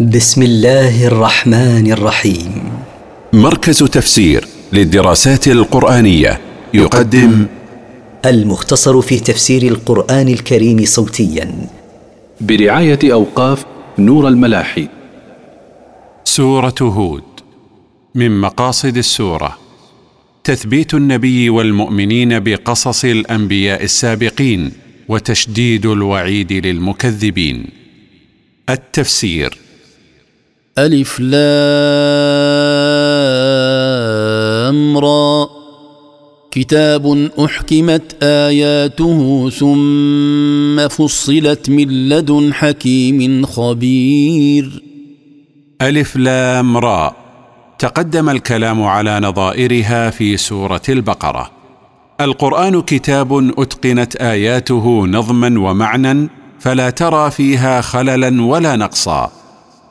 بسم الله الرحمن الرحيم. مركز تفسير للدراسات القرآنية يقدم المختصر في تفسير القرآن الكريم صوتيا. برعاية أوقاف نور الملاحي. سورة هود. من مقاصد السورة تثبيت النبي والمؤمنين بقصص الأنبياء السابقين وتشديد الوعيد للمكذبين. التفسير ألف لام را. كتاب أحكمت آياته ثم فصلت من لدن حكيم خبير. ألف لام را. تقدم الكلام على نظائرها في سورة البقرة. القرآن كتاب أتقنت آياته نظما ومعنى فلا ترى فيها خللا ولا نقصا.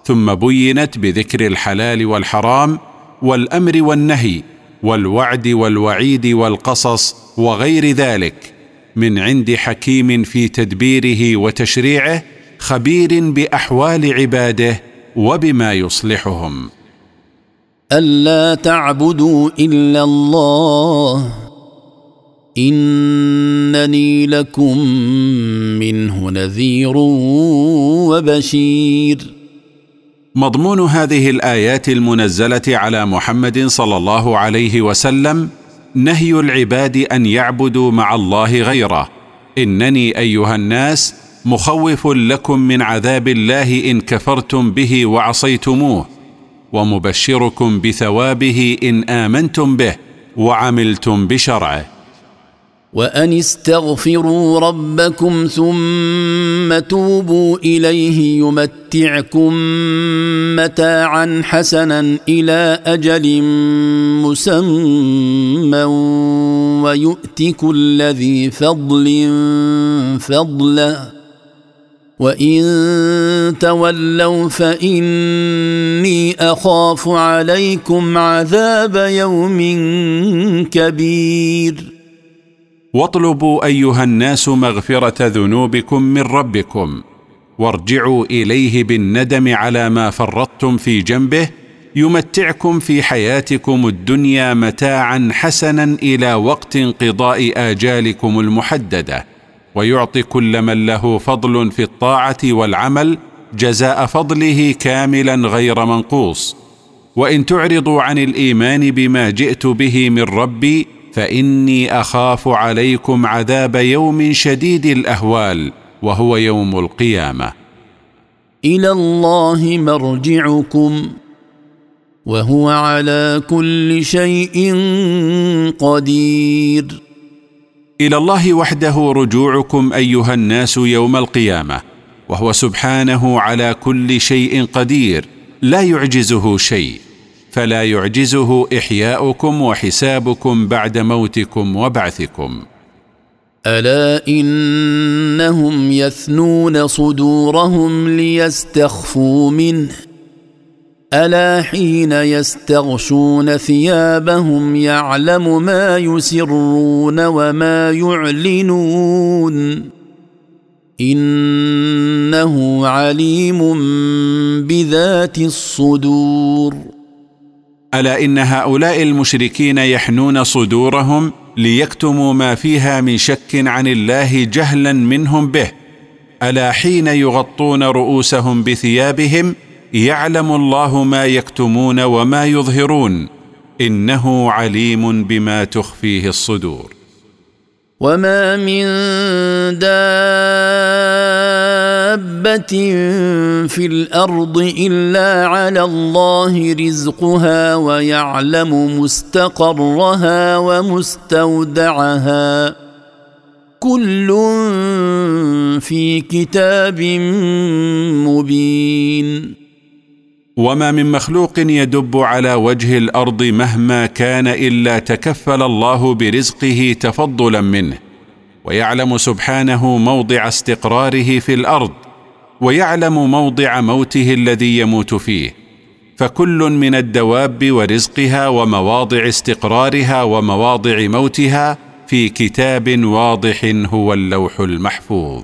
ثم بينت بذكر الحلال والحرام والأمر والنهي والوعد والوعيد والقصص وغير ذلك من عند حكيم في تدبيره وتشريعه خبير بأحوال عباده وبما يصلحهم. ألا تعبدوا إلا الله. إنني لكم منه نذير وبشير. مضمون هذه الآيات المنزلة على محمد صلى الله عليه وسلم نهي العباد أن يعبدوا مع الله غيره. إنني أيها الناس مخوف لكم من عذاب الله إن كفرتم به وعصيتموه ومبشركم بثوابه إن آمنتم به وعملتم بشرعه. وان استغفروا ربكم ثم توبوا اليه يمتعكم متاعا حسنا إلى أجل مسمى ويؤت كل ذي فضل فضله وان تولوا فاني اخاف عليكم عذاب يوم كبير واطلبوا أيها الناس مغفرة ذنوبكم من ربكم. وارجعوا إليه بالندم على ما فرطتم في جنبه. يمتعكم في حياتكم الدنيا متاعا حسنا إلى وقت انقضاء آجالكم المحددة. ويعطي كل من له فضل في الطاعة والعمل جزاء فضله كاملا غير منقوص. وإن تعرضوا عن الإيمان بما جئت به من ربي فإني أخاف عليكم عذاب يوم شديد الأهوال وهو يوم القيامة. إلى الله مرجعكم وهو على كل شيء قدير. إلى الله وحده رجوعكم أيها الناس يوم القيامة وهو سبحانه على كل شيء قدير لا يعجزه شيء. فلا يعجزه إحياؤكم وحسابكم بعد موتكم وبعثكم. ألا إنهم يثنون صدورهم ليستخفوا منه؟ ألا حين يستغشون ثيابهم يعلم ما يسرون وما يعلنون؟ إنه عليم بذات الصدور. ألا إن هؤلاء المشركين يحنون صدورهم ليكتموا ما فيها من شك عن الله جهلا منهم به؟ ألا حين يغطون رؤوسهم بثيابهم يعلم الله ما يكتمون وما يظهرون؟ إنه عليم بما تخفيه الصدور. وما من دابه في الأرض الا على الله رزقها ويعلم مستقرها ومستودعها كل في كتاب مبين وما من مخلوق يدب على وجه الأرض مهما كان الا تكفل الله برزقه تفضلا منه. ويعلم سبحانه موضع استقراره في الأرض ويعلم موضع موته الذي يموت فيه فكل من الدواب ورزقها ومواضع استقرارها ومواضع موتها في كتاب واضح هو اللوح المحفوظ.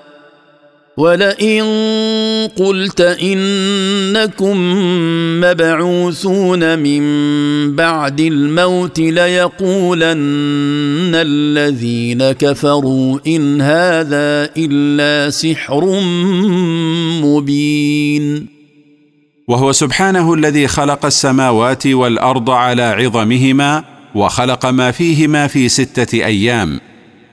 ولئن قلت انكم مبعوثون من بعد الموت ليقولن الذين كفروا ان هذا الا سحر مبين. وهو سبحانه الذي خلق السماوات والارض على عظمهما وخلق ما فيهما في سته أيام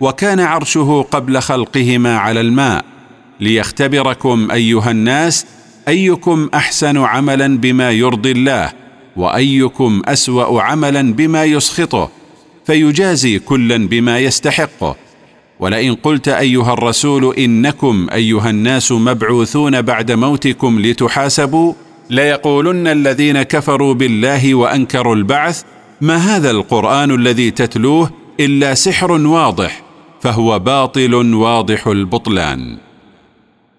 وكان عرشه قبل خلقهما على الماء. ليختبركم أيها الناس أيكم أحسن عملا بما يرضي الله وأيكم أسوأ عملا بما يسخطه فيجازي كلا بما يستحقه. ولئن قلت أيها الرسول إنكم أيها الناس مبعوثون بعد موتكم لتحاسبوا ليقولن الذين كفروا بالله وأنكروا البعث ما هذا القرآن الذي تتلوه إلا سحر واضح فهو باطل واضح البطلان.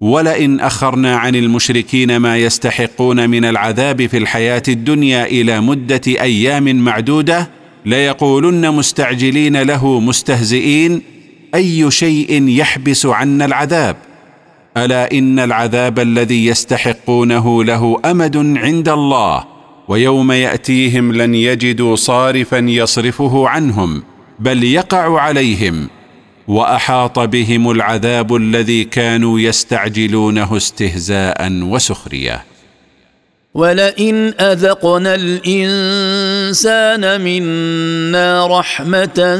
ولئن أخرنا عن المشركين ما يستحقون من العذاب في الحياة الدنيا إلى مدة أيام معدودة ليقولن مستعجلين له مستهزئين أي شيء يحبس عنا العذاب؟ ألا إن العذاب الذي يستحقونه له أمد عند الله ويوم يأتيهم لن يجدوا صارفا يصرفه عنهم بل يقع عليهم. وأحاط بهم العذاب الذي كانوا يستعجلونه استهزاء وسخرية. ولئن اذقنا الانسان منا رحمه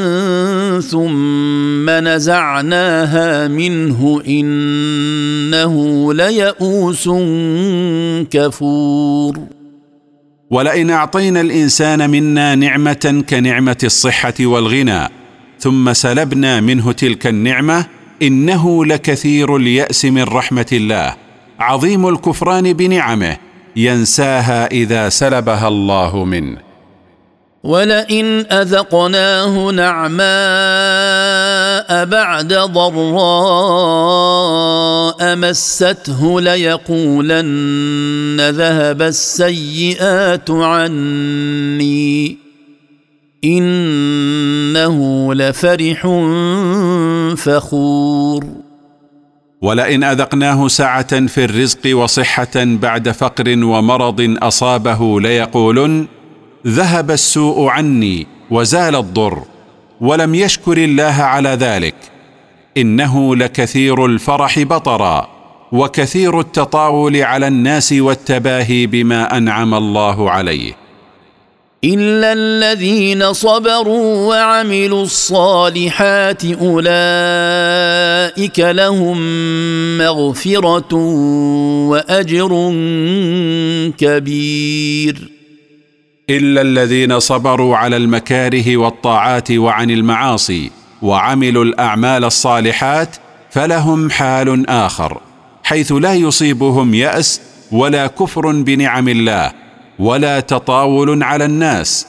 ثم نزعناها منه انه ليئوس كفور. ولئن اعطينا الانسان منا نعمه كنعمه الصحه والغنى ثم سلبنا منه تلك النعمة إنه لكثير اليأس من رحمة الله. عظيم الكفران بنعمه ينساها إذا سلبها الله منه. ولئن أذقناه نعماء بعد ضراء مسته ليقولن ذهب السيئات عني. إنه لفرح فخور. ولئن أذقناه سعه في الرزق وصحة بعد فقر ومرض أصابه ليقولن ذهب السوء عني وزال الضر ولم يشكر الله على ذلك. إنه لكثير الفرح بطرا وكثير التطاول على الناس والتباهي بما أنعم الله عليه. الا الذين صبروا وعملوا الصالحات اولئك لهم مغفره واجر كبير. الا الذين صبروا على المكاره والطاعات وعن المعاصي وعملوا الاعمال الصالحات فلهم حال اخر حيث لا يصيبهم ياس ولا كفر بنعم الله ولا تطاول على الناس.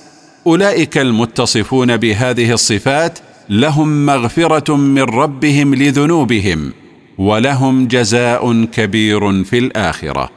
أولئك المتصفون بهذه الصفات لهم مغفرة من ربهم لذنوبهم ولهم جزاء كبير في الآخرة.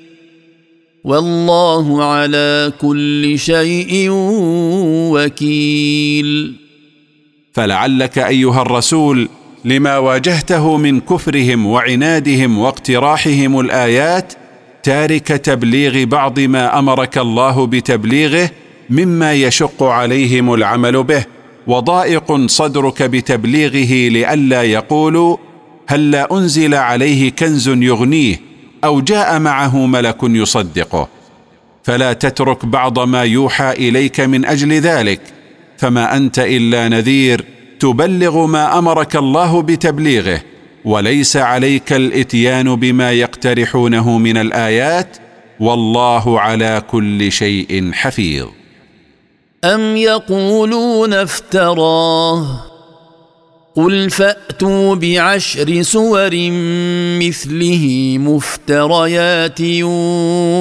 والله على كل شيء وكيل. فلعلك أيها الرسول لما واجهته من كفرهم وعنادهم واقتراحهم الآيات تارك تبليغ بعض ما أمرك الله بتبليغه مما يشق عليهم العمل به وضائق صدرك بتبليغه لئلا يقولوا هل لا أنزل عليه كنز يغنيه؟ أو جاء معه ملك يصدقه. فلا تترك بعض ما يوحى إليك من أجل ذلك فما أنت إلا نذير تبلغ ما أمرك الله بتبليغه وليس عليك الإتيان بما يقترحونه من الآيات والله على كل شيء حفيظ. أم يقولون افتراه؟ قل فاتوا بعشر سور مثله مفتريات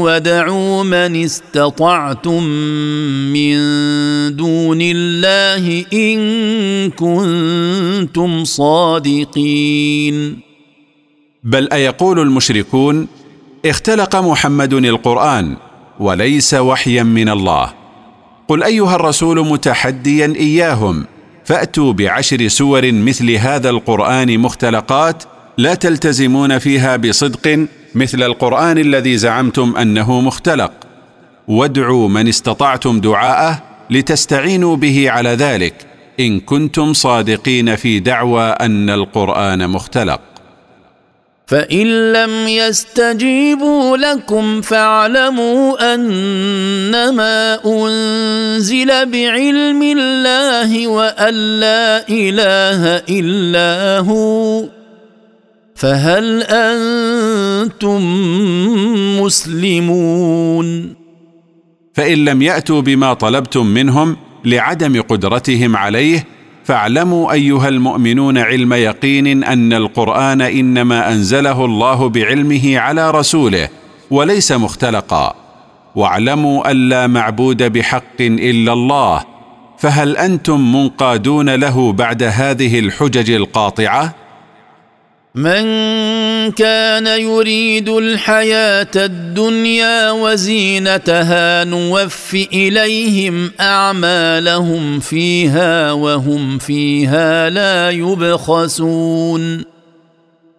ودعوا من استطعتم من دون الله ان كنتم صادقين بل ايقول المشركون اختلق محمد القرآن وليس وحيا من الله. قل ايها الرسول متحديا اياهم فأتوا بعشر سور مثل هذا القرآن مختلقات لا تلتزمون فيها بصدق مثل القرآن الذي زعمتم أنه مختلق. وادعوا من استطعتم دعاءه لتستعينوا به على ذلك. إن كنتم صادقين في دعوى أن القرآن مختلق. فإن لم يستجيبوا لكم فاعلموا أنما أنزل بعلم الله وأن لا إله إلا هو فهل أنتم مسلمون؟ فإن لم يأتوا بما طلبتم منهم لعدم قدرتهم عليه فاعلموا أيها المؤمنون علم يقين أن القرآن إنما أنزله الله بعلمه على رسوله وليس مختلقا. واعلموا أن لا معبود بحق إلا الله فهل أنتم منقادون له بعد هذه الحجج القاطعة؟ من كان يريد الحياة الدنيا وزينتها نوف إليهم أعمالهم فيها وهم فيها لا يبخسون.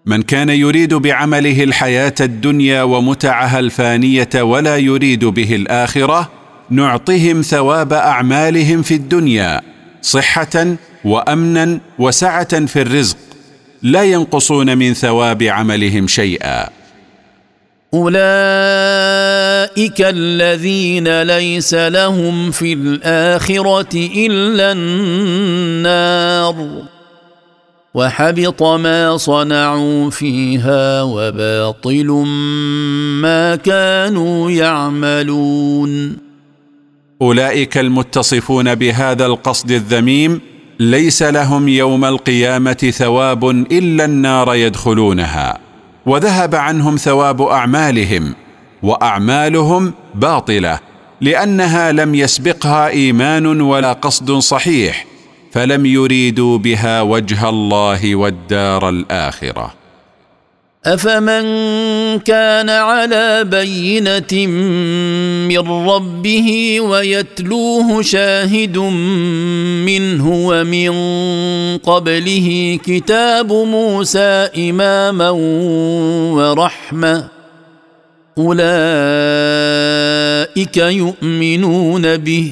من كان يريد بعمله الحياة الدنيا ومتعها الفانية ولا يريد به الآخرة نعطهم ثواب أعمالهم في الدنيا صحة وأمنا وسعة في الرزق. لا ينقصون من ثواب عملهم شيئا. أولئك الذين ليس لهم في الآخرة إلا النار. وحبط ما صنعوا فيها وباطل ما كانوا يعملون. أولئك المتصفون بهذا القصد الذميم ليس لهم يوم القيامة ثواب إلا النار يدخلونها وذهب عنهم ثواب أعمالهم وأعمالهم باطلة لأنها لم يسبقها إيمان ولا قصد صحيح فلم يريدوا بها وجه الله والدار الآخرة. افمن كان على بينه من ربه ويتلوه شاهد منه ومن قبله كتاب موسى اماما ورحمه اولئك يؤمنون به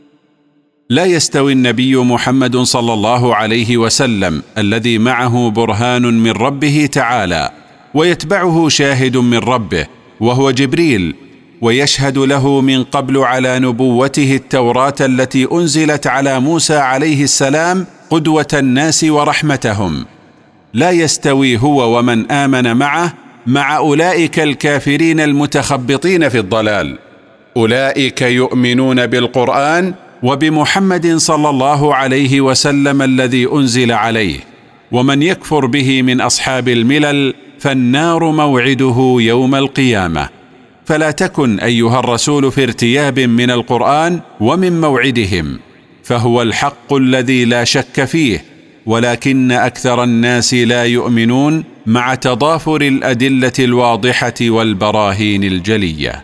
لا يستوي النبي محمد صلى الله عليه وسلم الذي معه برهان من ربه تعالى ويتبعه شاهد من ربه وهو جبريل ويشهد له من قبل على نبوته التوراة التي أنزلت على موسى عليه السلام قدوة الناس ورحمتهم. لا يستوي هو ومن آمن معه مع أولئك الكافرين المتخبطين في الضلال. أولئك يؤمنون بالقرآن وبمحمد صلى الله عليه وسلم الذي أنزل عليه ومن يكفر به من أصحاب الملل فالنار موعده يوم القيامة. فلا تكن أيها الرسول في ارتياب من القرآن ومن موعدهم فهو الحق الذي لا شك فيه ولكن أكثر الناس لا يؤمنون مع تضافر الأدلة الواضحة والبراهين الجلية.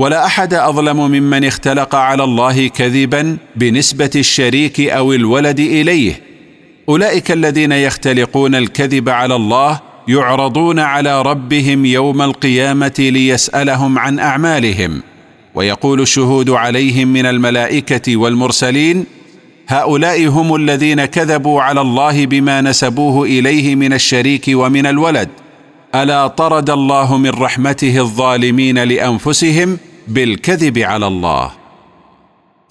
ولا أحد أظلم ممن اختلق على الله كذبا بنسبة الشريك أو الولد إليه. أولئك الذين يختلقون الكذب على الله يعرضون على ربهم يوم القيامة ليسألهم عن أعمالهم. ويقول الشهود عليهم من الملائكة والمرسلين هؤلاء هم الذين كذبوا على الله بما نسبوه إليه من الشريك ومن الولد. ألا طرد الله من رحمته الظالمين لأنفسهم بالكذب على الله.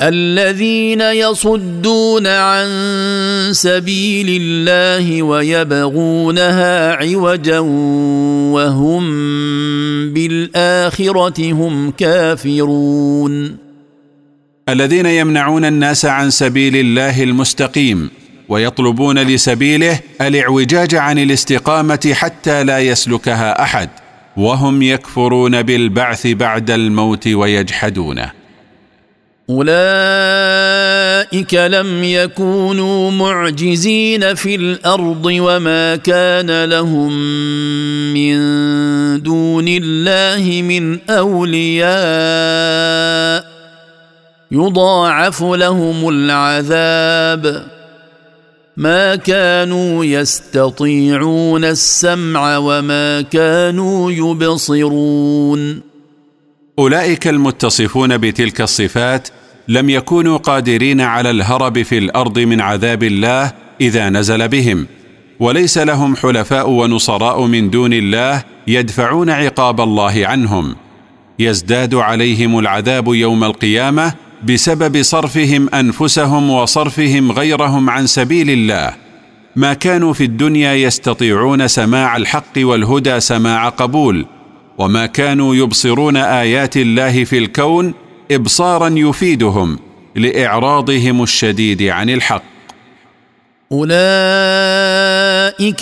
الذين يصدون عن سبيل الله ويبغونها عوجا وهم بالآخرة هم كافرون. الذين يمنعون الناس عن سبيل الله المستقيم ويطلبون لسبيله الاعوجاج عن الاستقامة حتى لا يسلكها أحد. وهم يكفرون بالبعث بعد الموت ويجحدونه. أولئك لم يكونوا معجزين في الأرض وما كان لهم من دون الله من أولياء. يضاعف لهم العذاب. ما كانوا يستطيعون السمع وما كانوا يبصرون. أولئك المتصفون بتلك الصفات لم يكونوا قادرين على الهرب في الأرض من عذاب الله إذا نزل بهم وليس لهم حلفاء ونصراء من دون الله يدفعون عقاب الله عنهم يزداد عليهم العذاب يوم القيامة بسبب صرفهم أنفسهم وصرفهم غيرهم عن سبيل الله ما كانوا في الدنيا يستطيعون سماع الحق والهدى سماع قبول وما كانوا يبصرون آيات الله في الكون ابصارا يفيدهم لإعراضهم الشديد عن الحق. أولئك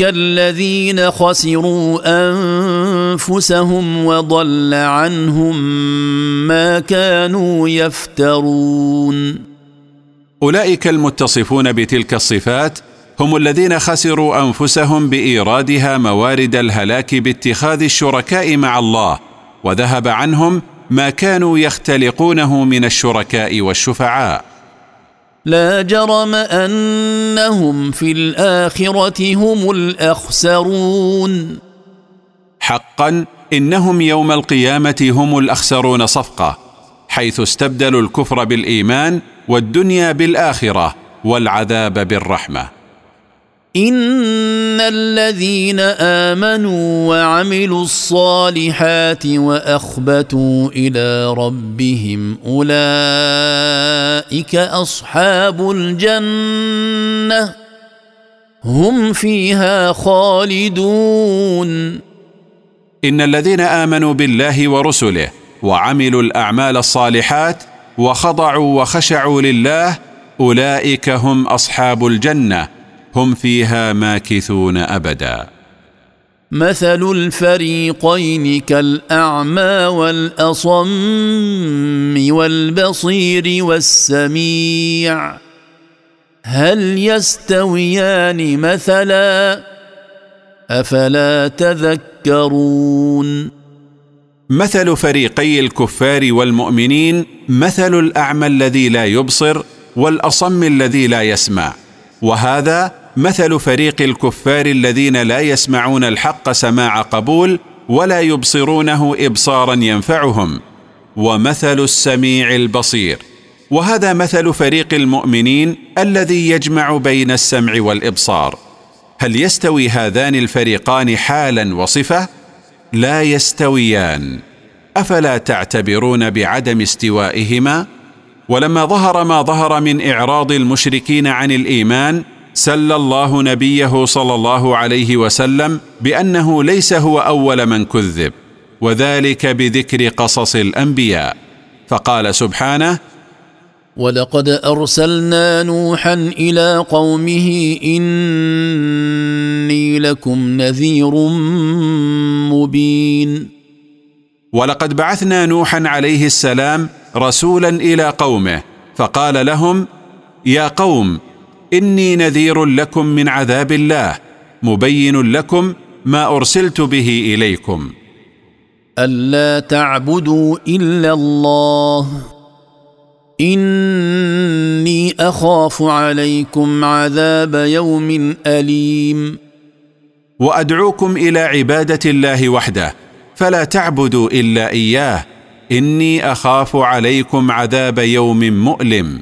الذين خسروا أنفسهم وضل عنهم ما كانوا يفترون. أولئك المتصفون بتلك الصفات هم الذين خسروا أنفسهم بإيرادها موارد الهلاك باتخاذ الشركاء مع الله وذهب عنهم ما كانوا يختلقونه من الشركاء والشفعاء. لا جرم أنهم في الآخرة هم الأخسرون. حقا إنهم يوم القيامة هم الأخسرون صفقة حيث استبدلوا الكفر بالإيمان والدنيا بالآخرة والعذاب بالرحمة. ان الذين امنوا وعملوا الصالحات واخبتوا إلى ربهم اولئك اصحاب الجنه هم فيها خالدون. ان الذين امنوا بالله ورسله وعملوا الاعمال الصالحات وخضعوا وخشعوا لله اولئك هم اصحاب الجنه. هم فيها ماكثون أبدا. مثل الفريقين كالأعمى والأصم والبصير والسميع. هل يستويان مثلا؟ أفلا تذكرون؟ مثل فريقي الكفار والمؤمنين مثل الأعمى الذي لا يبصر والأصم الذي لا يسمع. وهذا مثل فريق الكفار الذين لا يسمعون الحق سماع قبول ولا يبصرونه إبصارا ينفعهم ومثل السميع البصير. وهذا مثل فريق المؤمنين الذي يجمع بين السمع والإبصار. هل يستوي هذان الفريقان حالا وصفة؟ لا يستويان. أفلا تعتبرون بعدم استوائهما؟ ولما ظهر ما ظهر من إعراض المشركين عن الإيمان سل الله نبيه صلى الله عليه وسلم بأنه ليس هو أول من كذب وذلك بذكر قصص الأنبياء. فقال سبحانه ولقد أرسلنا نوحا إلى قومه إني لكم نذير مبين. ولقد بعثنا نوحا عليه السلام رسولا إلى قومه فقال لهم يا قوم إني نذير لكم من عذاب الله مبين لكم ما أرسلت به إليكم. ألا تعبدوا إلا الله. إني أخاف عليكم عذاب يوم أليم. وأدعوكم إلى عبادة الله وحده فلا تعبدوا إلا إياه. إني أخاف عليكم عذاب يوم مؤلم.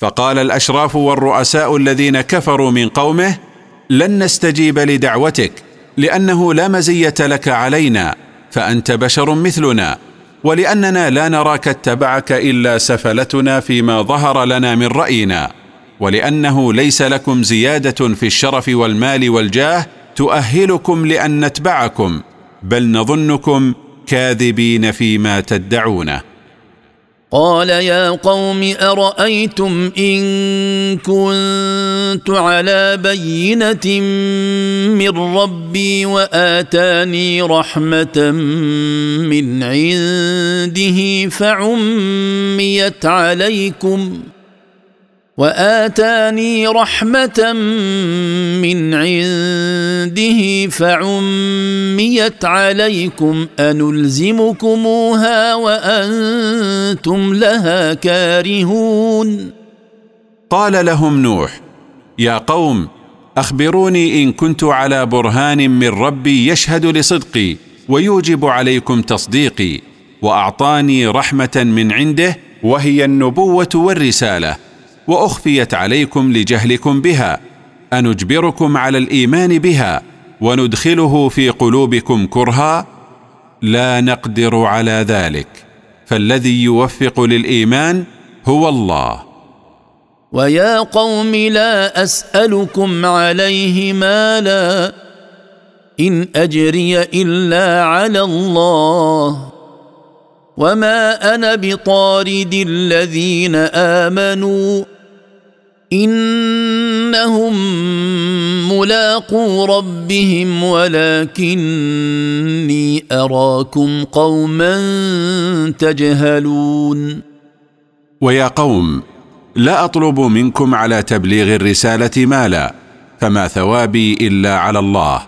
فقال الأشراف والرؤساء الذين كفروا من قومه لن نستجيب لدعوتك لأنه لا مزية لك علينا فأنت بشر مثلنا ولأننا لا نراك اتبعك إلا سفلتنا فيما ظهر لنا من رأينا ولأنه ليس لكم زيادة في الشرف والمال والجاه تؤهلكم لأن نتبعكم بل نظنكم كاذبين فيما تدعونه. قال يا قوم أرأيتم إن كنت على بينة من ربي وآتاني رحمة من عنده فعميت عليكم وآتاني رحمة من عنده فعميت عليكم أنلزمكموها وأنتم لها كارهون. قال لهم نوح يا قوم أخبروني إن كنت على برهان من ربي يشهد لصدقي ويوجب عليكم تصديقي وأعطاني رحمة من عنده وهي النبوة والرسالة. وأخفيت عليكم لجهلكم بها أنجبركم على الإيمان بها وندخله في قلوبكم كرها؟ لا نقدر على ذلك فالذي يوفق للإيمان هو الله. ويا قوم لا أسألكم عليه مالا إن أجري إلا على الله. وما أنا بطارد الذين آمنوا إنهم ملاقو ربهم ولكني أراكم قوما تجهلون. ويا قوم لا أطلب منكم على تبليغ الرسالة مالا فما ثوابي إلا على الله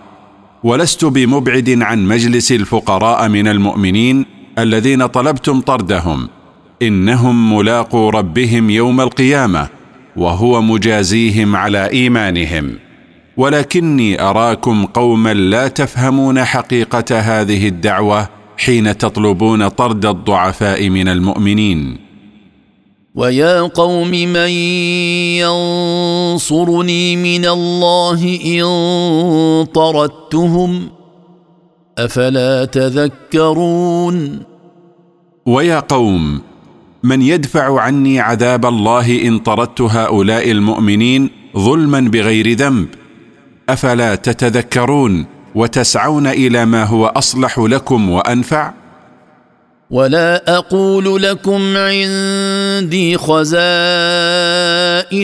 ولست بمبعد عن مجلس الفقراء من المؤمنين الذين طلبتم طردهم إنهم ملاقو ربهم يوم القيامة. وهو مجازيهم على إيمانهم. ولكني أراكم قوما لا تفهمون حقيقة هذه الدعوة حين تطلبون طرد الضعفاء من المؤمنين. ويا قوم من ينصرني من الله إن طردتهم؟ أفلا تذكرون؟ ويا قوم من يدفع عني عذاب الله إن طردت هؤلاء المؤمنين ظلما بغير ذنب. أفلا تتذكرون وتسعون إلى ما هو أصلح لكم وأنفع؟ ولا أقول لكم عندي خزائن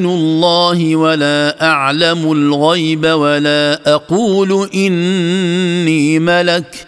الله ولا أعلم الغيب ولا أقول إني ملك.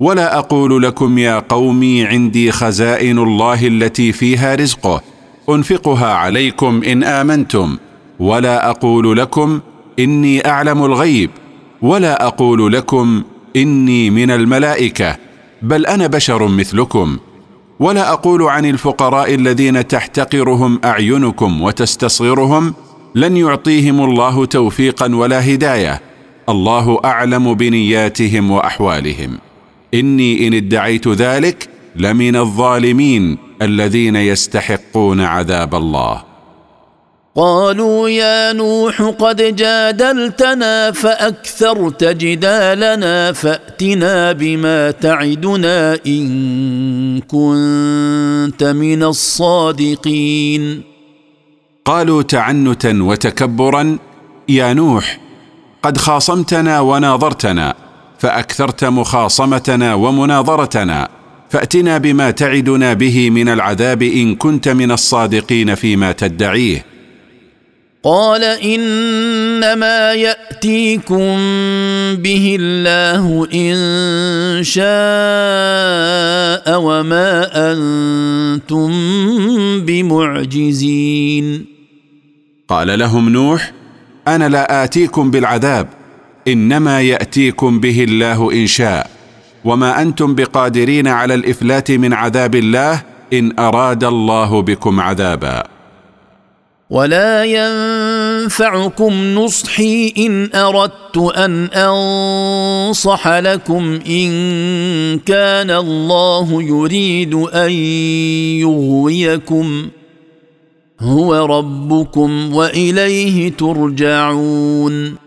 ولا أقول لكم يا قومي عندي خزائن الله التي فيها رزقه أنفقها عليكم إن آمنتم. ولا أقول لكم إني أعلم الغيب ولا أقول لكم إني من الملائكة بل أنا بشر مثلكم. ولا أقول عن الفقراء الذين تحتقرهم أعينكم وتستصغرهم لن يعطيهم الله توفيقا ولا هداية. الله أعلم بنياتهم وأحوالهم. إني إن ادعيت ذلك لمن الظالمين الذين يستحقون عذاب الله. قالوا يا نوح قد جادلتنا فأكثرت جدالنا فأتنا بما تعدنا إن كنت من الصادقين. قالوا تعنتا وتكبرا يا نوح قد خاصمتنا وناظرتنا فأكثرت مخاصمتنا ومناظرتنا. فأتنا بما تعدنا به من العذاب إن كنت من الصادقين فيما تدعيه. قال إنما يأتيكم به الله إن شاء وما أنتم بمعجزين. قال لهم نوح أنا لا آتيكم بالعذاب. إنما يأتيكم به الله إن شاء. وما أنتم بقادرين على الإفلات من عذاب الله إن أراد الله بكم عذابا. ولا ينفعكم نصحي إن أردت أن أنصح لكم إن كان الله يريد أن يغويكم. هو ربكم وإليه ترجعون.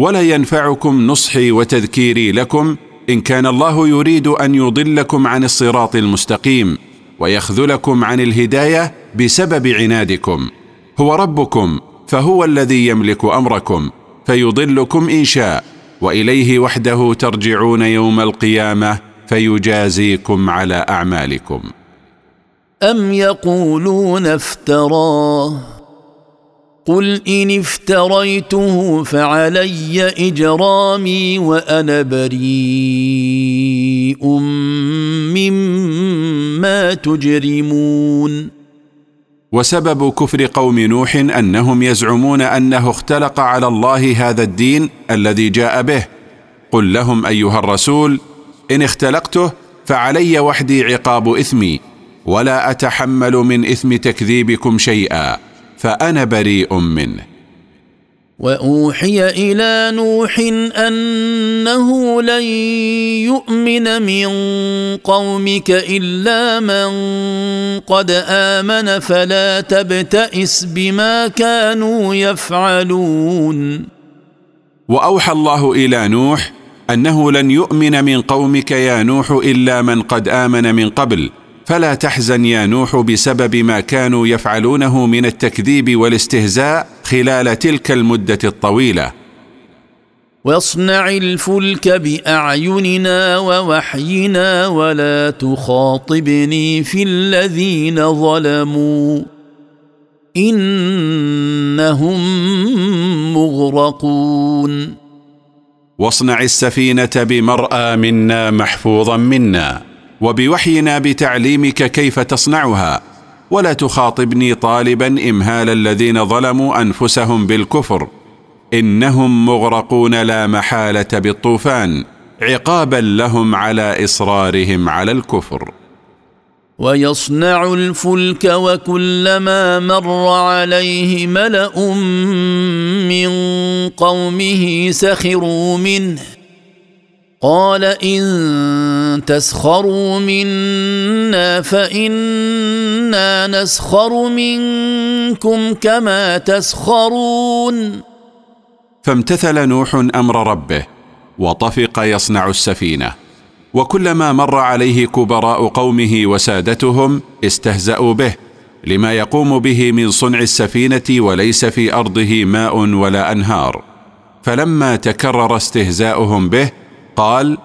ولا ينفعكم نصحي وتذكيري لكم إن كان الله يريد أن يضلكم عن الصراط المستقيم ويخذلكم عن الهداية بسبب عنادكم. هو ربكم فهو الذي يملك أمركم فيضلكم إن شاء وإليه وحده ترجعون يوم القيامة فيجازيكم على أعمالكم. أم يقولون افتراه؟ قل إن افتريته فعلي إجرامي وأنا بريء مما تجرمون. وسبب كفر قوم نوح أنهم يزعمون أنه اختلق على الله هذا الدين الذي جاء به. قل لهم أيها الرسول إن اختلقته فعلي وحدي عقاب إثمي ولا أتحمل من إثم تكذيبكم شيئا. فأنا بريء منه. وأوحي إلى نوح أنه لن يؤمن من قومك إلا من قد آمن فلا تبتئس بما كانوا يفعلون. وأوحى الله إلى نوح أنه لن يؤمن من قومك يا نوح إلا من قد آمن من قبل. فلا تحزن يا نوح بسبب ما كانوا يفعلونه من التكذيب والاستهزاء خلال تلك المدة الطويلة. واصنع الفلك بأعيننا ووحينا ولا تخاطبني في الذين ظلموا. إنهم مغرقون. واصنع السفينة بمرأى منا محفوظا منا. وبوحينا بتعليمك كيف تصنعها. ولا تخاطبني طالبا إمهال الذين ظلموا أنفسهم بالكفر. إنهم مغرقون لا محالة بالطوفان. عقابا لهم على إصرارهم على الكفر. ويصنع الفلك وكلما مر عليه ملأ من قومه سخروا منه. قال إن تسخروا منا فإنا نسخر منكم كما تسخرون. فامتثل نوح أمر ربه وطفق يصنع السفينة. وكلما مر عليه كبراء قومه وسادتهم استهزأوا به لما يقوم به من صنع السفينة وليس في أرضه ماء ولا أنهار. فلما تكرر استهزاؤهم به قال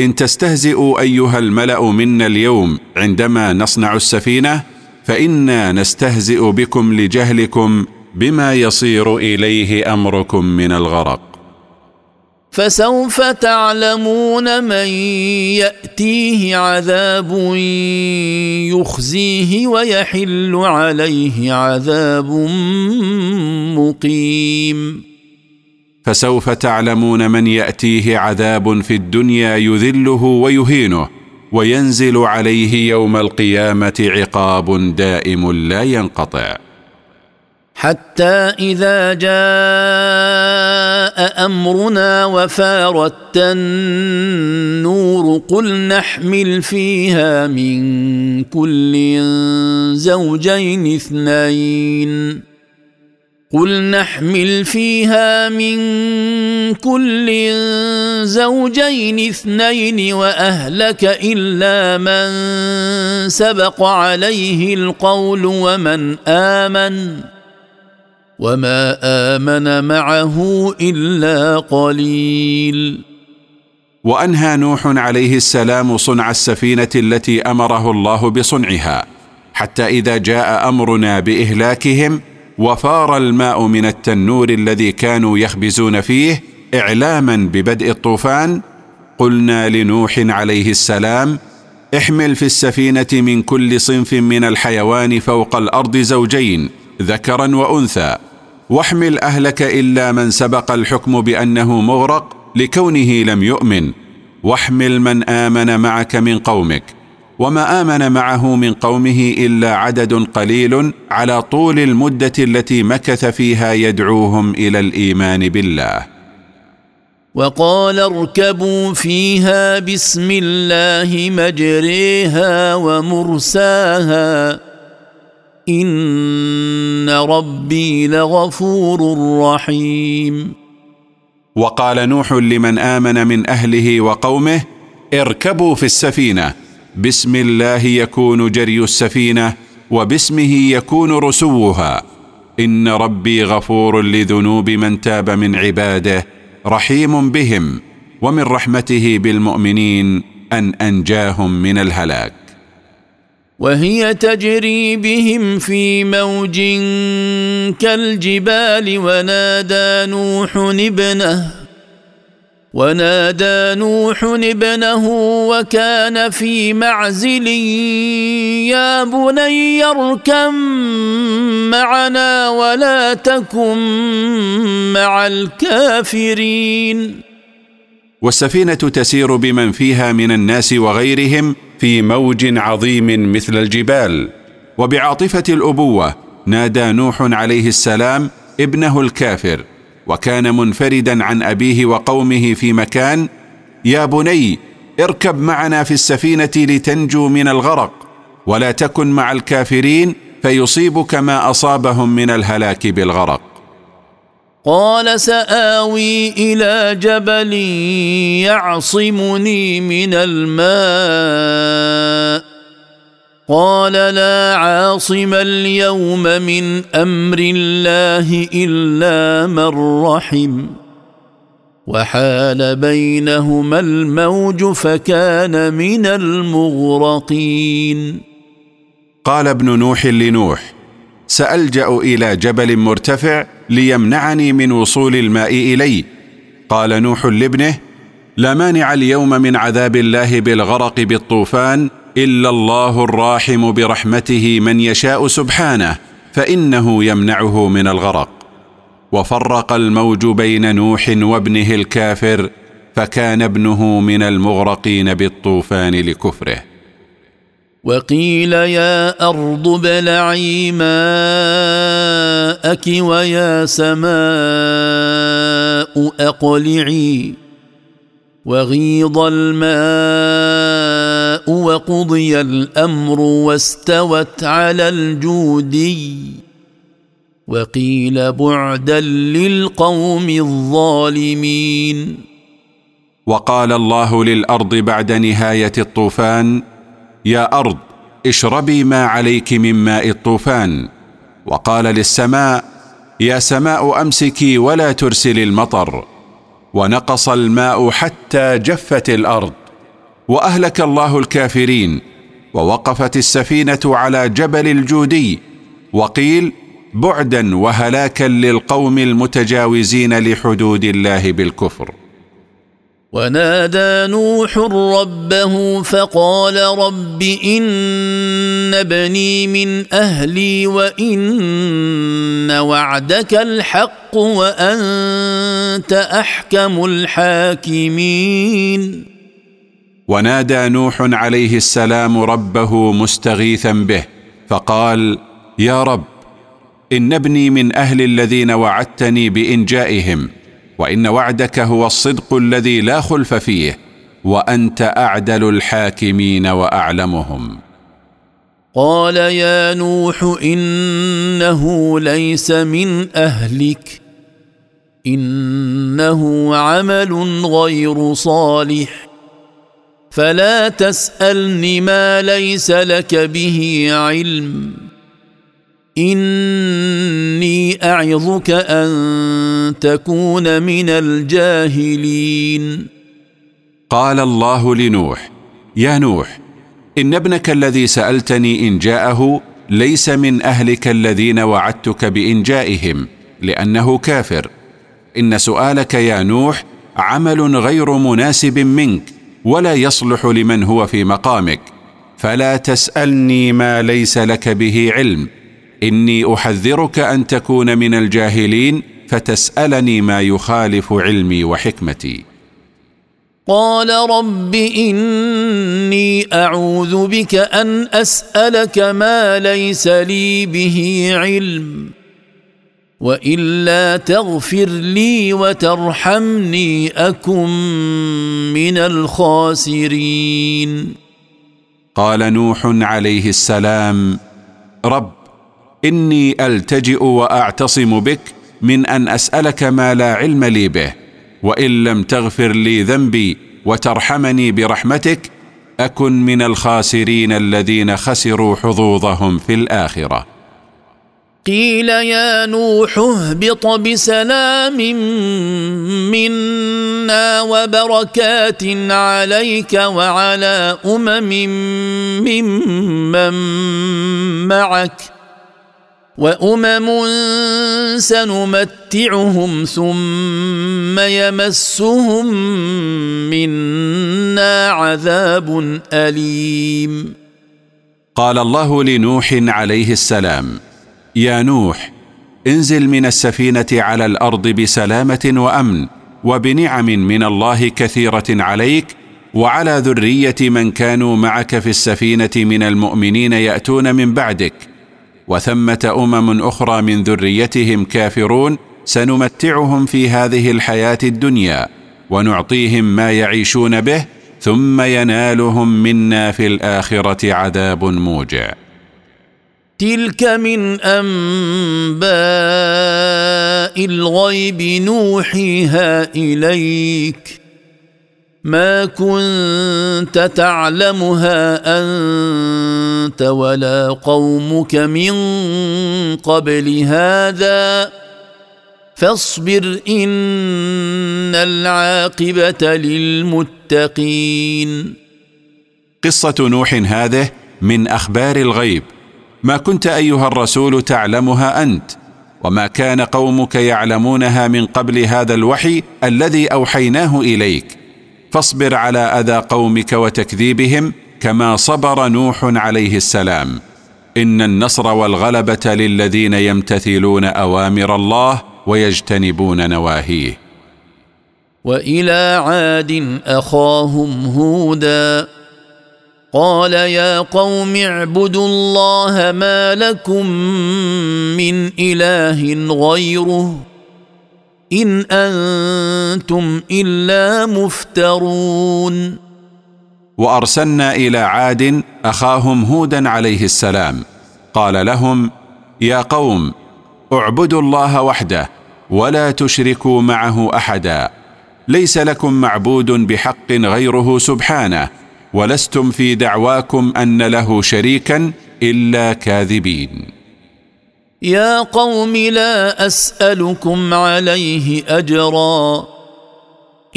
إن تستهزئوا أيها الملأ منا اليوم عندما نصنع السفينة فإنا نستهزئ بكم لجهلكم بما يصير إليه أمركم من الغرق. فسوف تعلمون من يأتيه عذاب يخزيه ويحل عليه عذاب مقيم. فسوف تعلمون من يأتيه عذاب في الدنيا يذله ويهينه وينزل عليه يوم القيامة عقاب دائم لا ينقطع. حتى إذا جاء أمرنا وفارت النور قل نحمل فيها من كل زوجين اثنين. قل نحمل فيها من كل زوجين اثنين وأهلك إلا من سبق عليه القول ومن آمن وما آمن معه إلا قليل. وأنهى نوح عليه السلام صنع السفينة التي أمره الله بصنعها حتى إذا جاء أمرنا بإهلاكهم وفار الماء من التنور الذي كانوا يخبزون فيه إعلاما ببدء الطوفان قلنا لنوح عليه السلام احمل في السفينة من كل صنف من الحيوان فوق الأرض زوجين ذكرا وأنثى واحمل أهلك إلا من سبق الحكم بأنه مغرق لكونه لم يؤمن واحمل من آمن معك من قومك وما آمن معه من قومه إلا عدد قليل على طول المدة التي مكث فيها يدعوهم إلى الإيمان بالله. وقال اركبوا فيها بسم الله مجريها ومرساها. إن ربي لغفور رحيم. وقال نوح لمن آمن من أهله وقومه اركبوا في السفينة. بسم الله يكون جري السفينة وباسمه يكون رسوها. إن ربي غفور لذنوب من تاب من عباده رحيم بهم ومن رحمته بالمؤمنين أن أنجاهم من الهلاك. وهي تجري بهم في موج كالجبال ونادى نوح ابنه ونادى نوح ابنه وكان في معزل يا بني اركم معنا ولا تكن مع الكافرين. والسفينة تسير بمن فيها من الناس وغيرهم في موج عظيم مثل الجبال. وبعاطفة الأبوة نادى نوح عليه السلام ابنه الكافر. وكان منفردا عن أبيه وقومه في مكان يا بني اركب معنا في السفينة لتنجو من الغرق ولا تكن مع الكافرين فيصيبك ما أصابهم من الهلاك بالغرق. قال سآوي إلى جبل يعصمني من الماء. قال لا عاصم اليوم من أمر الله إلا من رحم. وحال بينهما الموج فكان من المغرقين. قال ابن نوح لنوح سألجأ إلى جبل مرتفع ليمنعني من وصول الماء اليه قال نوح لابنه لا مانع اليوم من عذاب الله بالغرق بالطوفان إلا الله الراحم برحمته من يشاء سبحانه فإنه يمنعه من الغرق. وفرق الموج بين نوح وابنه الكافر فكان ابنه من المغرقين بالطوفان لكفره. وقيل يا أرض ابلعي ماءك ويا سماء أقلعي وغيض الماء وقضي الأمر واستوت على الجودي وقيل بعدا للقوم الظالمين. وقال الله للأرض بعد نهاية الطوفان يا أرض اشربي ما عليك من ماء الطوفان. وقال للسماء يا سماء أمسكي ولا ترسلي المطر. ونقص الماء حتى جفت الأرض. وأهلك الله الكافرين ووقفت السفينة على جبل الجودي وقيل بعدا وهلاكا للقوم المتجاوزين لحدود الله بالكفر. ونادى نوح ربه فقال رب إن ابني من أهلي وإن وعدك الحق وأنت أحكم الحاكمين. ونادى نوح عليه السلام ربه مستغيثا به فقال يا رب إن ابني من أهل الذين وعدتني بإنجائهم وإن وعدك هو الصدق الذي لا خلف فيه وأنت أعدل الحاكمين وأعلمهم. قال يا نوح إنه ليس من أهلك إنه عمل غير صالح فلا تسالني ما ليس لك به علم. إني أعظك أن تكون من الجاهلين. قال الله لنوح يا نوح إن ابنك الذي سألتني إن جاءه ليس من أهلك الذين وعدتك بإنجائهم لأنه كافر. إن سؤالك يا نوح عمل غير مناسب منك. ولا يصلح لمن هو في مقامك. فلا تسألني ما ليس لك به علم. إني أحذرك أن تكون من الجاهلين فتسألني ما يخالف علمي وحكمتي. قال رب إني أعوذ بك أن أسألك ما ليس لي به علم. وإلا تغفر لي وترحمني أكن من الخاسرين. قال نوح عليه السلام رب إني ألتجئ وأعتصم بك من أن أسألك ما لا علم لي به وإن لم تغفر لي ذنبي وترحمني برحمتك أكن من الخاسرين الذين خسروا حظوظهم في الآخرة. قيل يا نوح اهبط بسلام منا وبركات عليك وعلى أمم ممن معك وأمم سنمتعهم ثم يمسهم منا عذاب أليم. قال الله لنوح عليه السلام يا نوح انزل من السفينة على الأرض بسلامة وأمن وبنعم من الله كثيرة عليك وعلى ذرية من كانوا معك في السفينة من المؤمنين يأتون من بعدك. وثمة أمم أخرى من ذريتهم كافرون سنمتعهم في هذه الحياة الدنيا ونعطيهم ما يعيشون به ثم ينالهم منا في الآخرة عذاب موجع. تلك من انباء الغيب نوحيها اليك ما كنت تعلمها انت ولا قومك من قبل هذا فاصبر ان العاقبه للمتقين قصة نوح هذه من أخبار الغيب. ما كنت أيها الرسول تعلمها أنت وما كان قومك يعلمونها من قبل هذا الوحي الذي أوحيناه إليك. فاصبر على أذى قومك وتكذيبهم كما صبر نوح عليه السلام. إن النصر والغلبة للذين يمتثلون أوامر الله ويجتنبون نواهيه. وإلى عاد أخاهم هودا قال يا قوم اعبدوا الله ما لكم من إله غيره إن أنتم إلا مفترون. وأرسلنا إلى عاد أخاهم هودا عليه السلام. قال لهم يا قوم اعبدوا الله وحده ولا تشركوا معه أحدا. ليس لكم معبود بحق غيره سبحانه. ولستم في دعواكم أن له شريكا إلا كاذبين. يا قوم لا أسألكم عليه أجرا.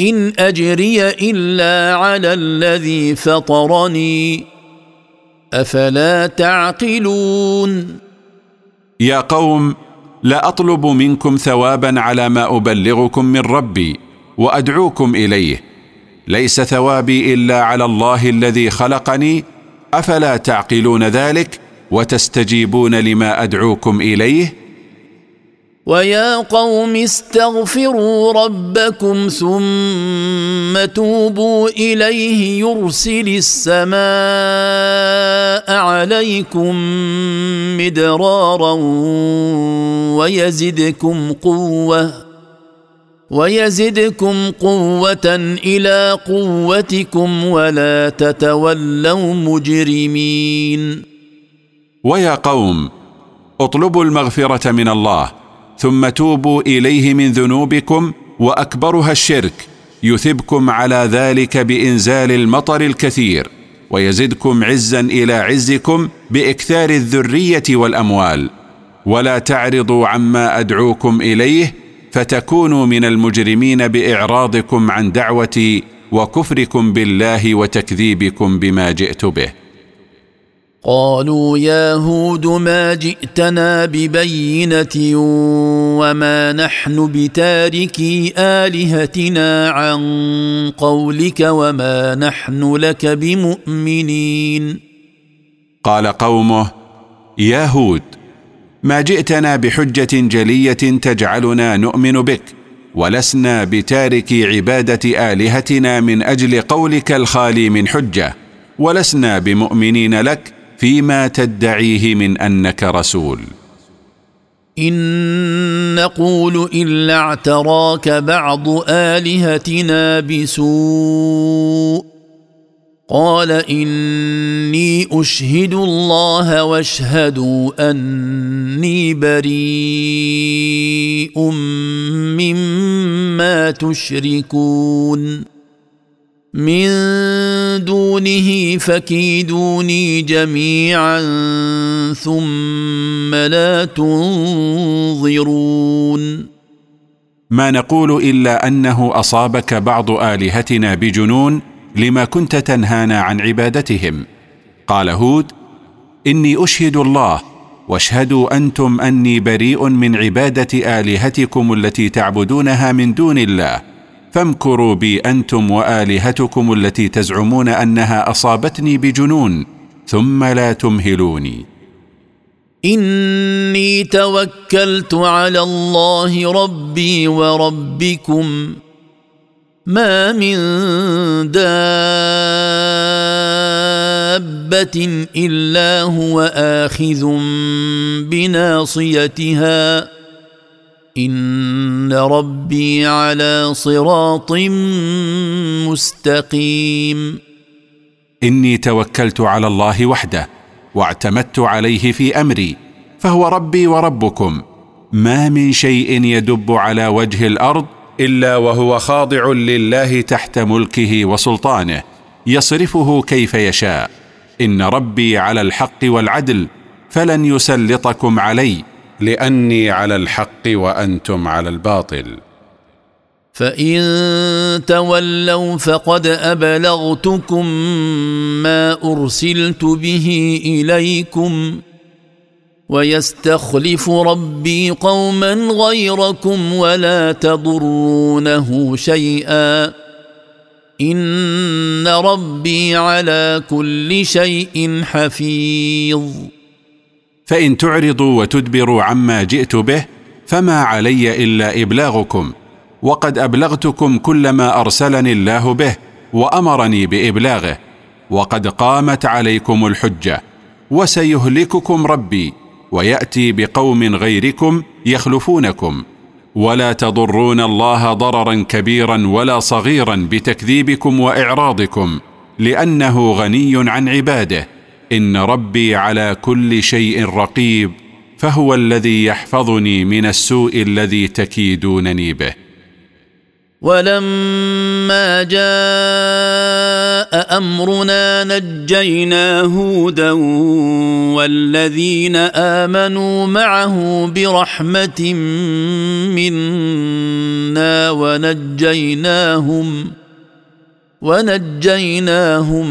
إن أجري إلا على الذي فطرني. أفلا تعقلون؟ يا قوم لا أطلب منكم ثوابا على ما أبلغكم من ربي وأدعوكم إليه. ليس ثوابي إلا على الله الذي خلقني أفلا تعقلون ذلك وتستجيبون لما أدعوكم إليه؟ ويا قوم استغفروا ربكم ثم توبوا إليه يرسل السماء عليكم مدرارا ويزدكم قوة. ويزدكم قوة إلى قوتكم ولا تتولوا مجرمين. ويا قوم اطلبوا المغفرة من الله ثم توبوا إليه من ذنوبكم وأكبرها الشرك يثبكم على ذلك بإنزال المطر الكثير ويزدكم عزا إلى عزكم بإكثار الذرية والأموال. ولا تعرضوا عما أدعوكم إليه فتكونوا من المجرمين بإعراضكم عن دعوتي وكفركم بالله وتكذيبكم بما جئت به. قالوا يا هود ما جئتنا ببينة وما نحن بتاركي آلهتنا عن قولك وما نحن لك بمؤمنين. قال قومه يا هود ما جئتنا بحجة جلية تجعلنا نؤمن بك ولسنا بتاركي عبادة آلهتنا من أجل قولك الخالي من حجة ولسنا بمؤمنين لك فيما تدعيه من أنك رسول. إن نقول إلا اعتراك بعض آلهتنا بسوء قال إني أشهد الله واشهدوا أني بريء مما تشركون. من دونه فكيدوني جميعا ثم لا تنظرون. ما نقول إلا أنه أصابك بعض آلهتنا بجنون لما كنت تنهانا عن عبادتهم. قال هود إني أشهد الله واشهدوا أنتم أني بريء من عبادة آلهتكم التي تعبدونها من دون الله. فامكروا بي أنتم وآلهتكم التي تزعمون أنها أصابتني بجنون ثم لا تمهلوني. إني توكلت على الله ربي وربكم. ما من دابة إلا هو آخذ بناصيتها. إن ربي على صراط مستقيم. إني توكلت على الله وحده واعتمدت عليه في أمري فهو ربي وربكم. ما من شيء يدب على وجه الأرض إلا وهو خاضع لله تحت ملكه وسلطانه يصرفه كيف يشاء. إن ربي على الحق والعدل فلن يسلطكم علي. لأني على الحق وأنتم على الباطل. فإن تولوا فقد أبلغتكم ما أرسلت به إليكم. ويستخلف ربي قوما غيركم ولا تضرونه شيئا. إن ربي على كل شيء حفيظ. فإن تعرضوا وتدبروا عما جئت به فما علي إلا إبلاغكم وقد أبلغتكم كل ما أرسلني الله به وأمرني بإبلاغه وقد قامت عليكم الحجة وسيهلككم ربي. ويأتي بقوم غيركم يخلفونكم. ولا تضرون الله ضررا كبيرا ولا صغيرا بتكذيبكم وإعراضكم لأنه غني عن عباده. إن ربي على كل شيء رقيب فهو الذي يحفظني من السوء الذي تكيدونني به. ولما جاء أمرنا نجينا هودا والذين آمنوا معه برحمة منا ونجيناهم ونجيناهم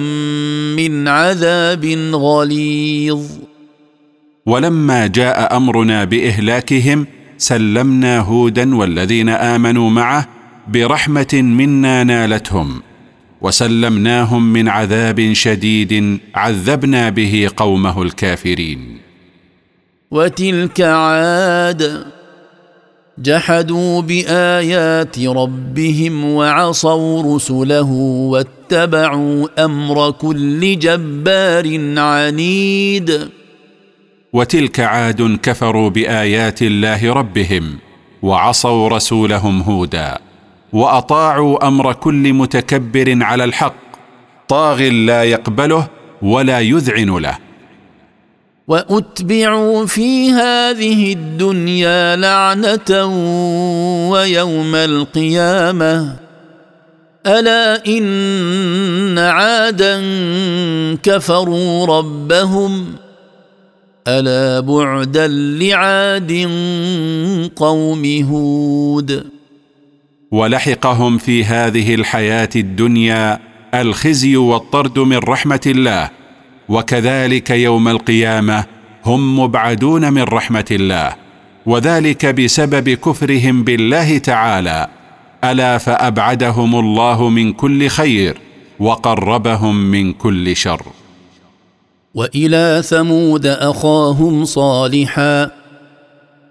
من عذاب غليظ. ولما جاء أمرنا بإهلاكهم سلمنا هودا والذين آمنوا معه برحمة منا نالتهم وسلمناهم من عذاب شديد عذبنا به قومه الكافرين. وتلك عاد جحدوا بآيات ربهم وعصوا رسله واتبعوا أمر كل جبار عنيد. وتلك عاد كفروا بآيات الله ربهم وعصوا رسولهم هودا. وأطاعوا أمر كل متكبر على الحق طاغ لا يقبله ولا يذعن له. وأتبعوا في هذه الدنيا لعنة ويوم القيامة. ألا إن عادا كفروا ربهم. ألا بعدا لعاد قوم هود. ولحقهم في هذه الحياة الدنيا الخزي والطرد من رحمة الله وكذلك يوم القيامة هم مبعدون من رحمة الله وذلك بسبب كفرهم بالله تعالى. ألا فأبعدهم الله من كل خير وقربهم من كل شر. وإلى ثمود أخاهم صالحا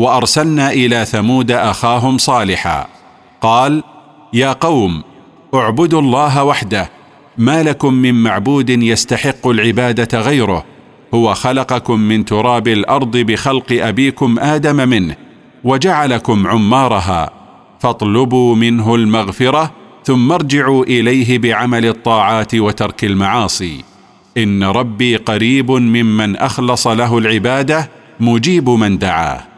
وأرسلنا إلى ثمود أخاهم صالحا. قال يا قوم اعبدوا الله وحده ما لكم من معبود يستحق العبادة غيره هو خلقكم من تراب الأرض بخلق أبيكم آدم منه وجعلكم عمارها فاطلبوا منه المغفرة ثم ارجعوا إليه بعمل الطاعات وترك المعاصي. إن ربي قريب ممن أخلص له العبادة مجيب من دعاه.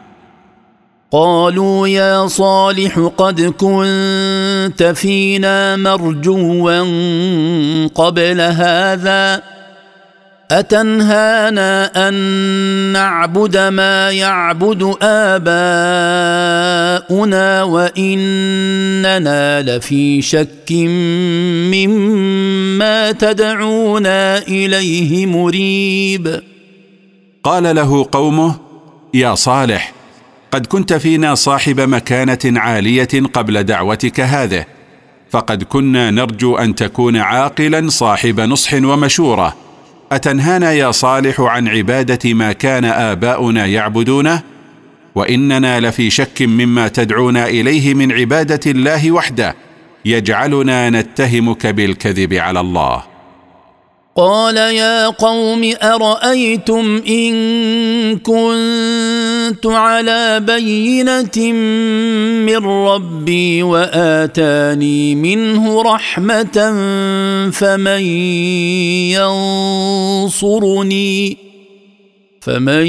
قالوا يا صالح قد كنت فينا مرجوا قبل هذا أتنهانا أن نعبد ما يعبد آباؤنا وإننا لفي شك مما تدعونا إليه مريب. قال له قومه يا صالح قد كنت فينا صاحب مكانة عالية قبل دعوتك هذه فقد كنا نرجو أن تكون عاقلا صاحب نصح ومشورة. أتنهانا يا صالح عن عبادة ما كان آباؤنا يعبدونه؟ وإننا لفي شك مما تدعونا إليه من عبادة الله وحده يجعلنا نتهمك بالكذب على الله. قال يا قوم أرأيتم إن كنت على بينة من ربي وآتاني منه رحمة فمن ينصرني فمن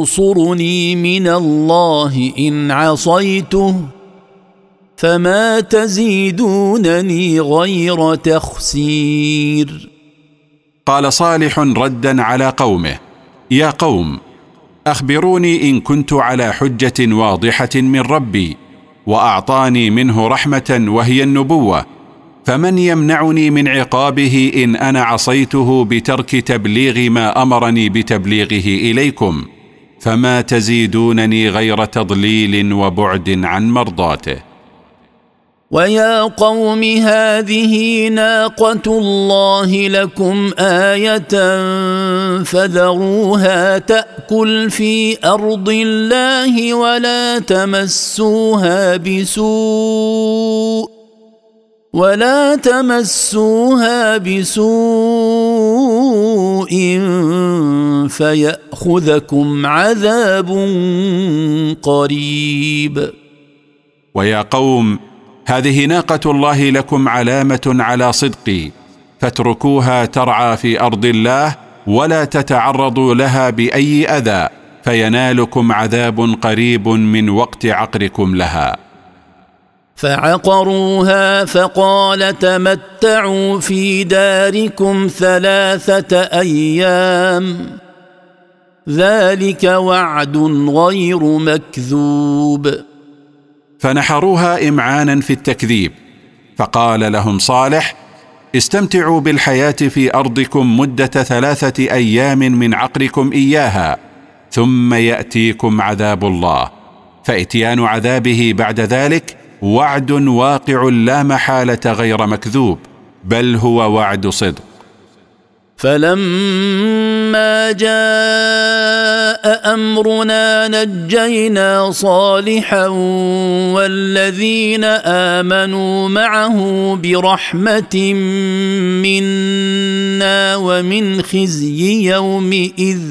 ينصرني من الله إن عصيته فما تزيدونني غير تخسير. قال صالح ردا على قومه يا قوم اخبروني ان كنت على حجه واضحه من ربي واعطاني منه رحمه وهي النبوه فمن يمنعني من عقابه ان أنا عصيته بترك تبليغ ما امرني بتبليغه اليكم فما تزيدونني غير تضليل وبعد عن مرضاته. ويا قوم هذه ناقه الله لكم إيه فذروها تاكل في ارض الله ولا تمسوها بسوء ولا تمسوها بسوء فياخذكم عذاب قريب. ويا قوم هذه ناقة الله لكم علامة على صدقي فاتركوها ترعى في أرض الله ولا تتعرضوا لها بأي أذى فينالكم عذاب قريب من وقت عقركم لها. فعقروها فقال تمتعوا في داركم ثلاثة أيام ذلك وعد غير مكذوب. فنحروها إمعانا في التكذيب فقال لهم صالح استمتعوا بالحياة في أرضكم مدة ثلاثة أيام من عقركم إياها ثم يأتيكم عذاب الله فإتيان عذابه بعد ذلك وعد واقع لا محالة غير مكذوب بل هو وعد صدق. فلما جاء امرنا نجينا صالحا والذين امنوا معه برحمه منا ومن خزي يومئذ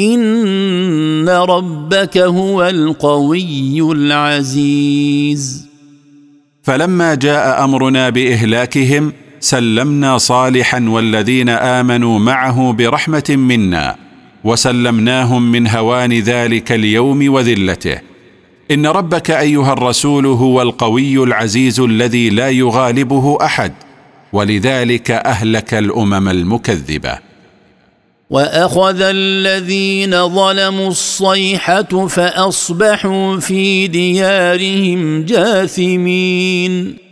ان ربك هو القوي العزيز فلما جاء امرنا باهلاكهم سلمنا صالحا والذين آمنوا معه برحمة منا وسلمناهم من هوان ذلك اليوم وذلته. إن ربك أيها الرسول هو القوي العزيز الذي لا يغالبه أحد ولذلك أهلك الأمم المكذبة. وأخذ الذين ظلموا الصيحة فأصبحوا في ديارهم جاثمين.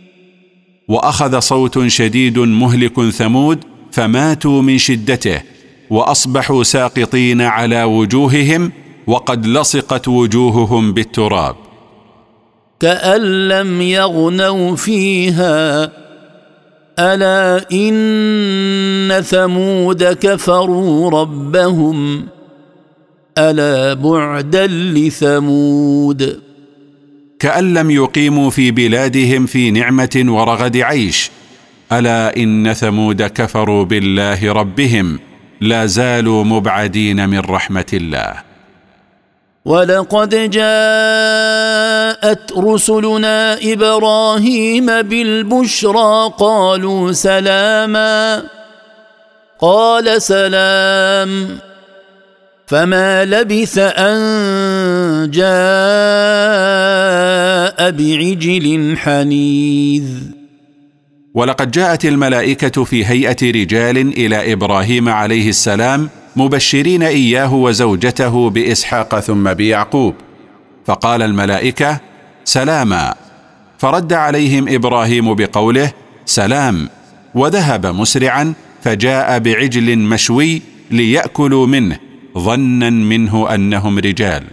وأخذ صوت شديد مهلك ثمود فماتوا من شدته وأصبحوا ساقطين على وجوههم وقد لصقت وجوههم بالتراب. كأن لم يغنوا فيها ألا إن ثمود كفروا ربهم؟ ألا بعدا لثمود؟ كأن لم يقيموا في بلادهم في نعمة ورغد عيش. ألا إن ثمود كفروا بالله ربهم لا زالوا مبعدين من رحمة الله. ولقد جاءت رسلنا إبراهيم بالبشرى قالوا سلاما. قال سلام. فما لبث ان جاء بعجل حنيذ ولقد جاءت الملائكه في هيئه رجال إلى إبراهيم عليه السلام مبشرين اياه وزوجته باسحاق ثم بيعقوب. فقال الملائكه سلاما. فرد عليهم إبراهيم بقوله سلام. وذهب مسرعا فجاء بعجل مشوي ليأكلوا منه. ظنا منه أنهم رجال.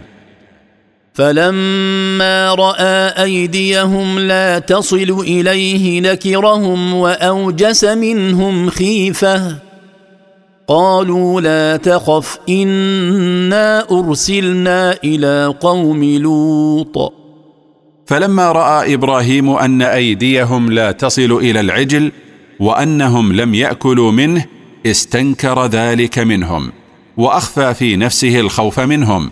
فلما رأى أيديهم لا تصل إليه نكرهم وأوجس منهم خيفة. قالوا لا تخف إنا أرسلنا إلى قوم لوط. فلما رأى إبراهيم أن أيديهم لا تصل إلى العجل وأنهم لم يأكلوا منه استنكر ذلك منهم. وأخفى في نفسه الخوف منهم.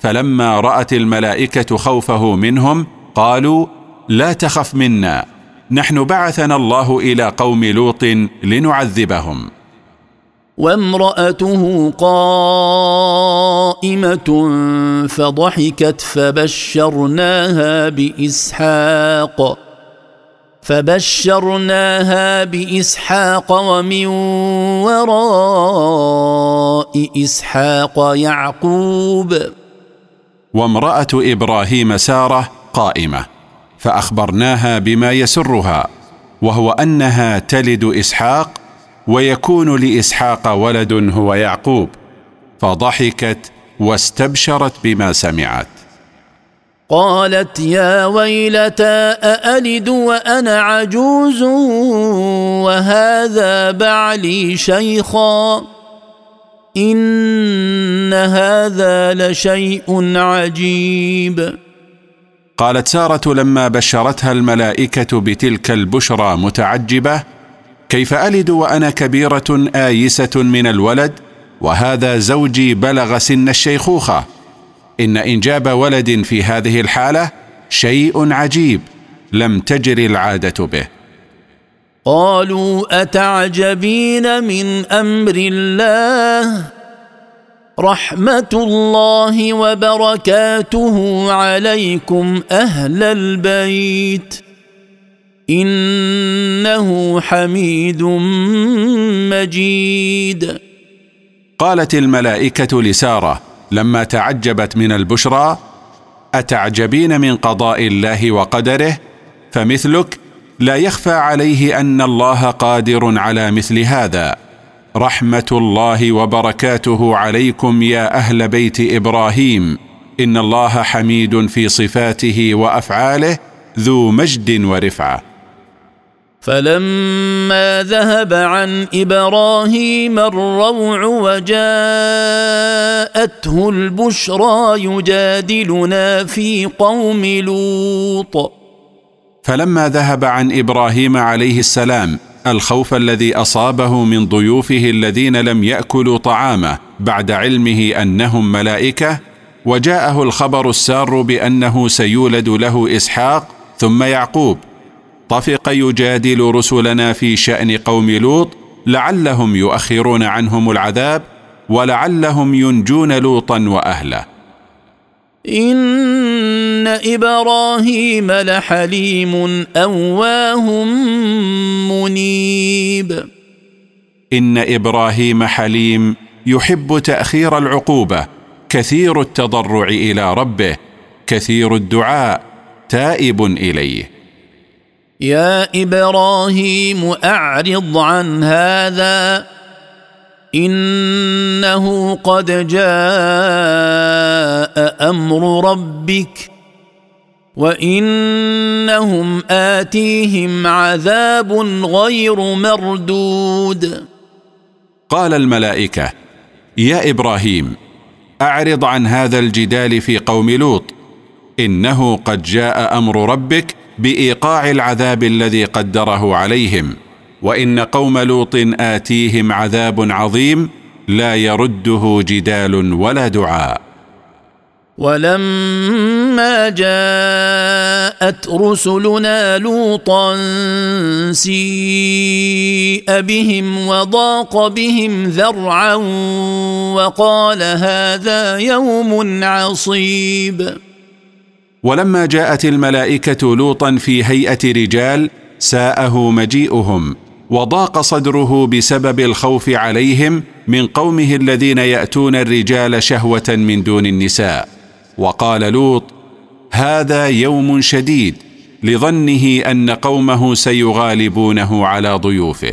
فلما رأت الملائكة خوفه منهم قالوا لا تخف منا نحن بعثنا الله إلى قوم لوط لنعذبهم. وامرأته قائمة فضحكت فبشرناها بإسحاق. فبشرناها بإسحاق ومن وراء إسحاق يعقوب. وامرأة إبراهيم سارة قائمة فأخبرناها بما يسرها وهو أنها تلد إسحاق ويكون لإسحاق ولد هو يعقوب فضحكت واستبشرت بما سمعت. قالت يا ويلتى أألد وأنا عجوز وهذا بعلي شيخا؟ إن هذا لشيء عجيب. قالت سارة لما بشرتها الملائكة بتلك البشرى متعجبة كيف ألد وأنا كبيرة آيسة من الولد وهذا زوجي بلغ سن الشيخوخة؟ إن إنجاب ولد في هذه الحالة شيء عجيب لم تجر العادة به. قالوا أتعجبين من أمر الله؟ رحمة الله وبركاته عليكم أهل البيت. إنه حميد مجيد. قالت الملائكة لسارة لما تعجبت من البشرى أتعجبين من قضاء الله وقدره؟ فمثلك لا يخفى عليه أن الله قادر على مثل هذا. رحمة الله وبركاته عليكم يا أهل بيت إبراهيم. إن الله حميد في صفاته وأفعاله ذو مجد ورفعة. فلما ذهب عن إبراهيم الروع وجاءته البشرى يجادلنا في قوم لوط. فلما ذهب عن إبراهيم عليه السلام الخوف الذي أصابه من ضيوفه الذين لم يأكلوا طعامه بعد علمه أنهم ملائكة وجاءه الخبر السار بأنه سيولد له إسحاق ثم يعقوب. طفق يجادل رسلنا في شأن قوم لوط لعلهم يؤخرون عنهم العذاب ولعلهم ينجون لوطا وأهله. إن إبراهيم لحليم أواه منيب. إن إبراهيم حليم يحب تأخير العقوبة كثير التضرع إلى ربه كثير الدعاء تائب إليه. يا إبراهيم أعرض عن هذا. إنه قد جاء أمر ربك وإنهم آتيهم عذاب غير مردود. قال الملائكة يا إبراهيم أعرض عن هذا الجدال في قوم لوط. إنه قد جاء أمر ربك بإيقاع العذاب الذي قدره عليهم وإن قوم لوط آتيهم عذاب عظيم لا يرده جدال ولا دعاء. ولما جاءت رسلنا لوطا سيء بهم وضاق بهم ذرعا وقال هذا يوم عصيب ولما جاءت الملائكة لوطا في هيئة رجال ساءه مجيئهم وضاق صدره بسبب الخوف عليهم من قومه الذين يأتون الرجال شهوة من دون النساء. وقال لوط هذا يوم شديد لظنه أن قومه سيغالبونه على ضيوفه.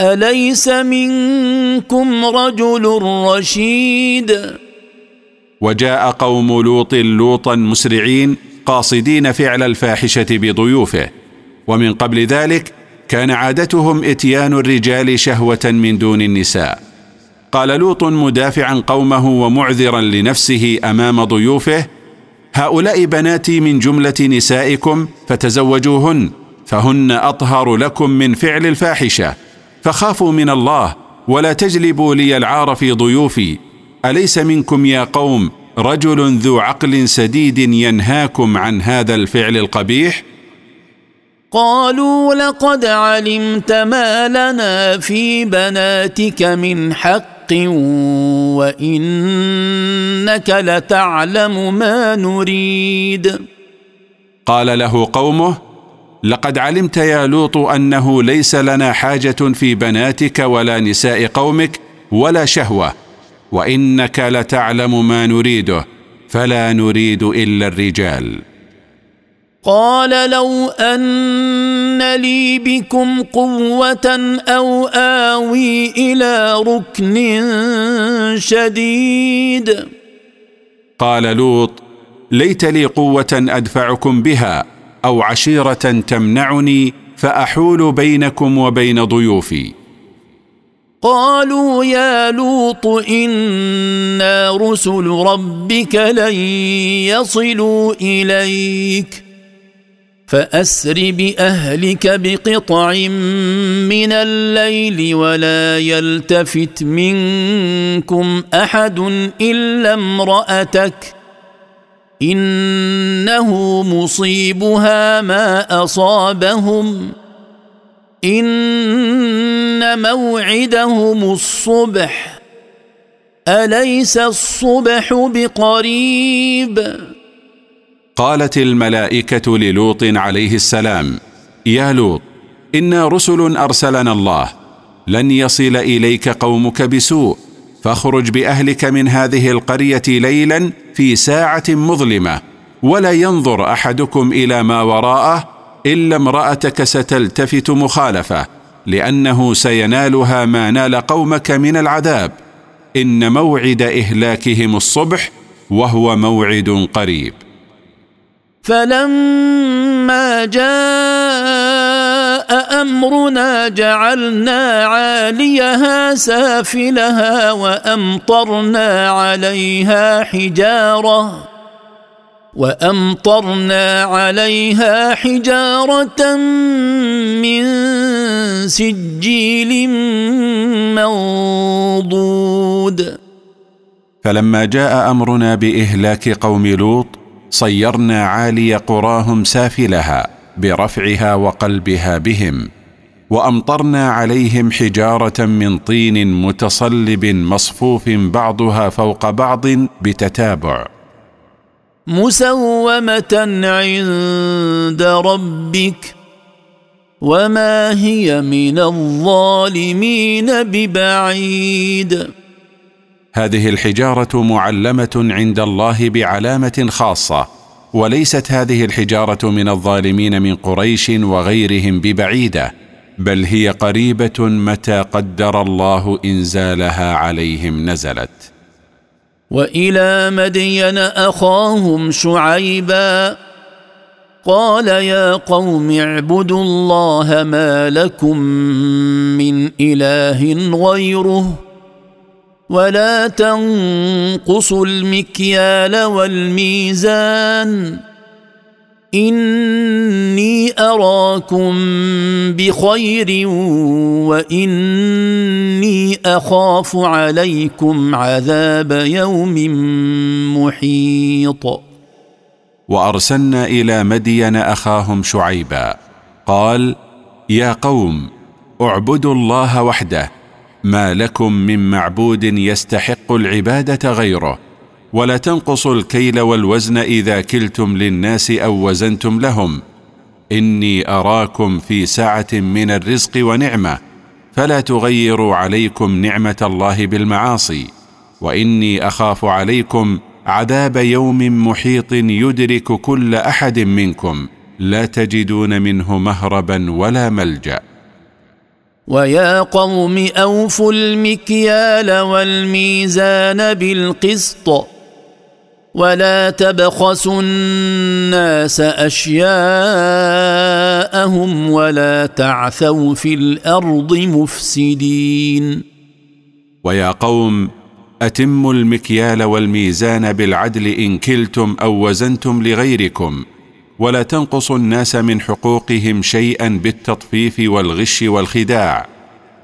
أليس منكم رجل رشيد؟ وجاء قوم لوط لوطا مسرعين قاصدين فعل الفاحشة بضيوفه. ومن قبل ذلك كان عادتهم إتيان الرجال شهوة من دون النساء. قال لوط مدافعا قومه ومعذرا لنفسه أمام ضيوفه هؤلاء بناتي من جملة نسائكم فتزوجوهن فهن أطهر لكم من فعل الفاحشة. فخافوا من الله ولا تجلبوا لي العار في ضيوفي. أليس منكم يا قوم رجل ذو عقل سديد ينهاكم عن هذا الفعل القبيح؟ قالوا لقد علمت ما لنا في بناتك من حق وإنك لتعلم ما نريد. قال له قومه لقد علمت يا لوط أنه ليس لنا حاجة في بناتك ولا نساء قومك ولا شهوة وإنك لتعلم ما نريده فلا نريد إلا الرجال. قال لو أن لي بكم قوة أو آوي إلى ركن شديد. قال لوط ليت لي قوة أدفعكم بها أو عشيرة تمنعني فأحول بينكم وبين ضيوفي. قالوا يا لوط إنا رسل ربك لن يصلوا إليك. فأسر بأهلك بقطع من الليل ولا يلتفت منكم أحد إلا امرأتك. إنه مصيبها ما أصابهم. إن موعدهم الصبح. أليس الصبح بقريب؟ قالت الملائكة للوط عليه السلام يا لوط إنا رسل أرسلنا الله لن يصل إليك قومك بسوء. فاخرج بأهلك من هذه القرية ليلا في ساعة مظلمة ولا ينظر أحدكم إلى ما وراءه إلا امرأتك ستلتفت مخالفة لأنه سينالها ما نال قومك من العذاب. إن موعد إهلاكهم الصبح وهو موعد قريب. فلما جاء امرنا جعلنا عاليها سافلها وأمطرنا عليها حجارة وأمطرنا عليها حجارة من سجيل منضود. فلما جاء أمرنا بإهلاك قوم لوط صيرنا عالي قراهم سافلها. برفعها وقلبها بهم وأمطرنا عليهم حجارة من طين متصلب مصفوف بعضها فوق بعض بتتابع. مسومة عند ربك وما هي من الظالمين ببعيد. هذه الحجارة معلمة عند الله بعلامة خاصة وليست هذه الحجارة من الظالمين من قريش وغيرهم ببعيدة بل هي قريبة متى قدر الله إنزالها عليهم نزلت. وإلى مدين أخاهم شعيبا قال يا قوم اعبدوا الله ما لكم من إله غيره. ولا تنقصوا المكيال والميزان. إني أراكم بخير وإني أخاف عليكم عذاب يوم محيط. وأرسلنا إلى مدين أخاهم شعيبا. قال يا قوم اعبدوا الله وحده ما لكم من معبود يستحق العبادة غيره ولا تنقصوا الكيل والوزن إذا كلتم للناس أو وزنتم لهم. إني أراكم في سعه من الرزق ونعمة فلا تغيروا عليكم نعمة الله بالمعاصي. وإني أخاف عليكم عذاب يوم محيط يدرك كل أحد منكم لا تجدون منه مهربا ولا ملجأ. ويا قوم أوفوا المكيال والميزان بالقسط ولا تبخسوا الناس أشياءهم ولا تعثوا في الأرض مفسدين. ويا قوم أتموا المكيال والميزان بالعدل إن كلتم أو وزنتم لغيركم. ولا تنقصوا الناس من حقوقهم شيئا بالتطفيف والغش والخداع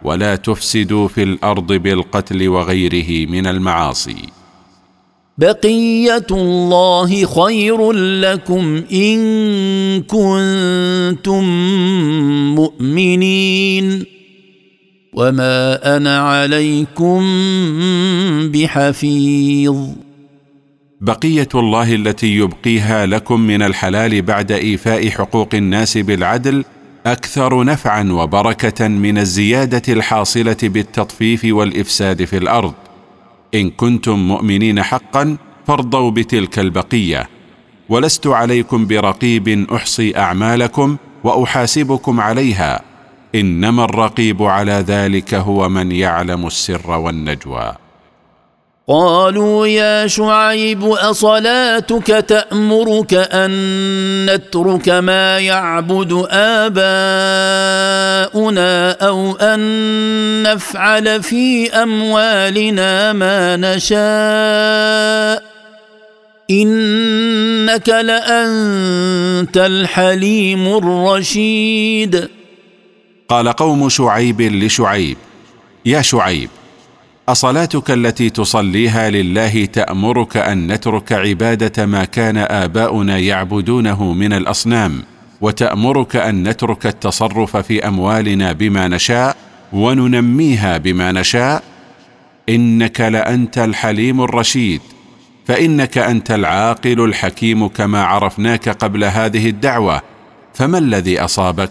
ولا تفسدوا في الأرض بالقتل وغيره من المعاصي. بقية الله خير لكم إن كنتم مؤمنين. وما أنا عليكم بحفيظ. بقية الله التي يبقيها لكم من الحلال بعد إيفاء حقوق الناس بالعدل أكثر نفعا وبركة من الزيادة الحاصلة بالتطفيف والإفساد في الأرض. إن كنتم مؤمنين حقا فارضوا بتلك البقية. ولست عليكم برقيب أحصي أعمالكم وأحاسبكم عليها. إنما الرقيب على ذلك هو من يعلم السر والنجوى. قالوا يا شعيب أصلاتك تأمرك أن نترك ما يعبد آباؤنا أو أن نفعل في أموالنا ما نشاء؟ إنك لأنت الحليم الرشيد. قال قوم شعيب لشعيب يا شعيب أصلاتك التي تصليها لله تأمرك أن نترك عبادة ما كان آباؤنا يعبدونه من الأصنام وتأمرك أن نترك التصرف في أموالنا بما نشاء وننميها بما نشاء. إنك لأنت الحليم الرشيد فإنك أنت العاقل الحكيم كما عرفناك قبل هذه الدعوة. فما الذي أصابك؟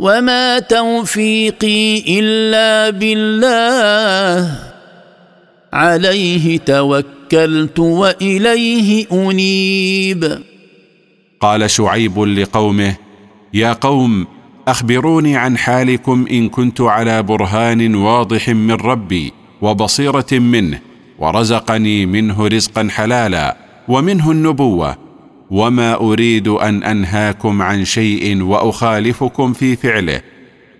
وما توفيقي الا بالله عليه توكلت واليه انيب قال شعيب لقومه يا قوم اخبروني عن حالكم ان كنت على برهان واضح من ربي وبصيره منه ورزقني منه رزقا حلالا ومنه النبوه وما اريد ان انهاكم عن شيء واخالفكم في فعله.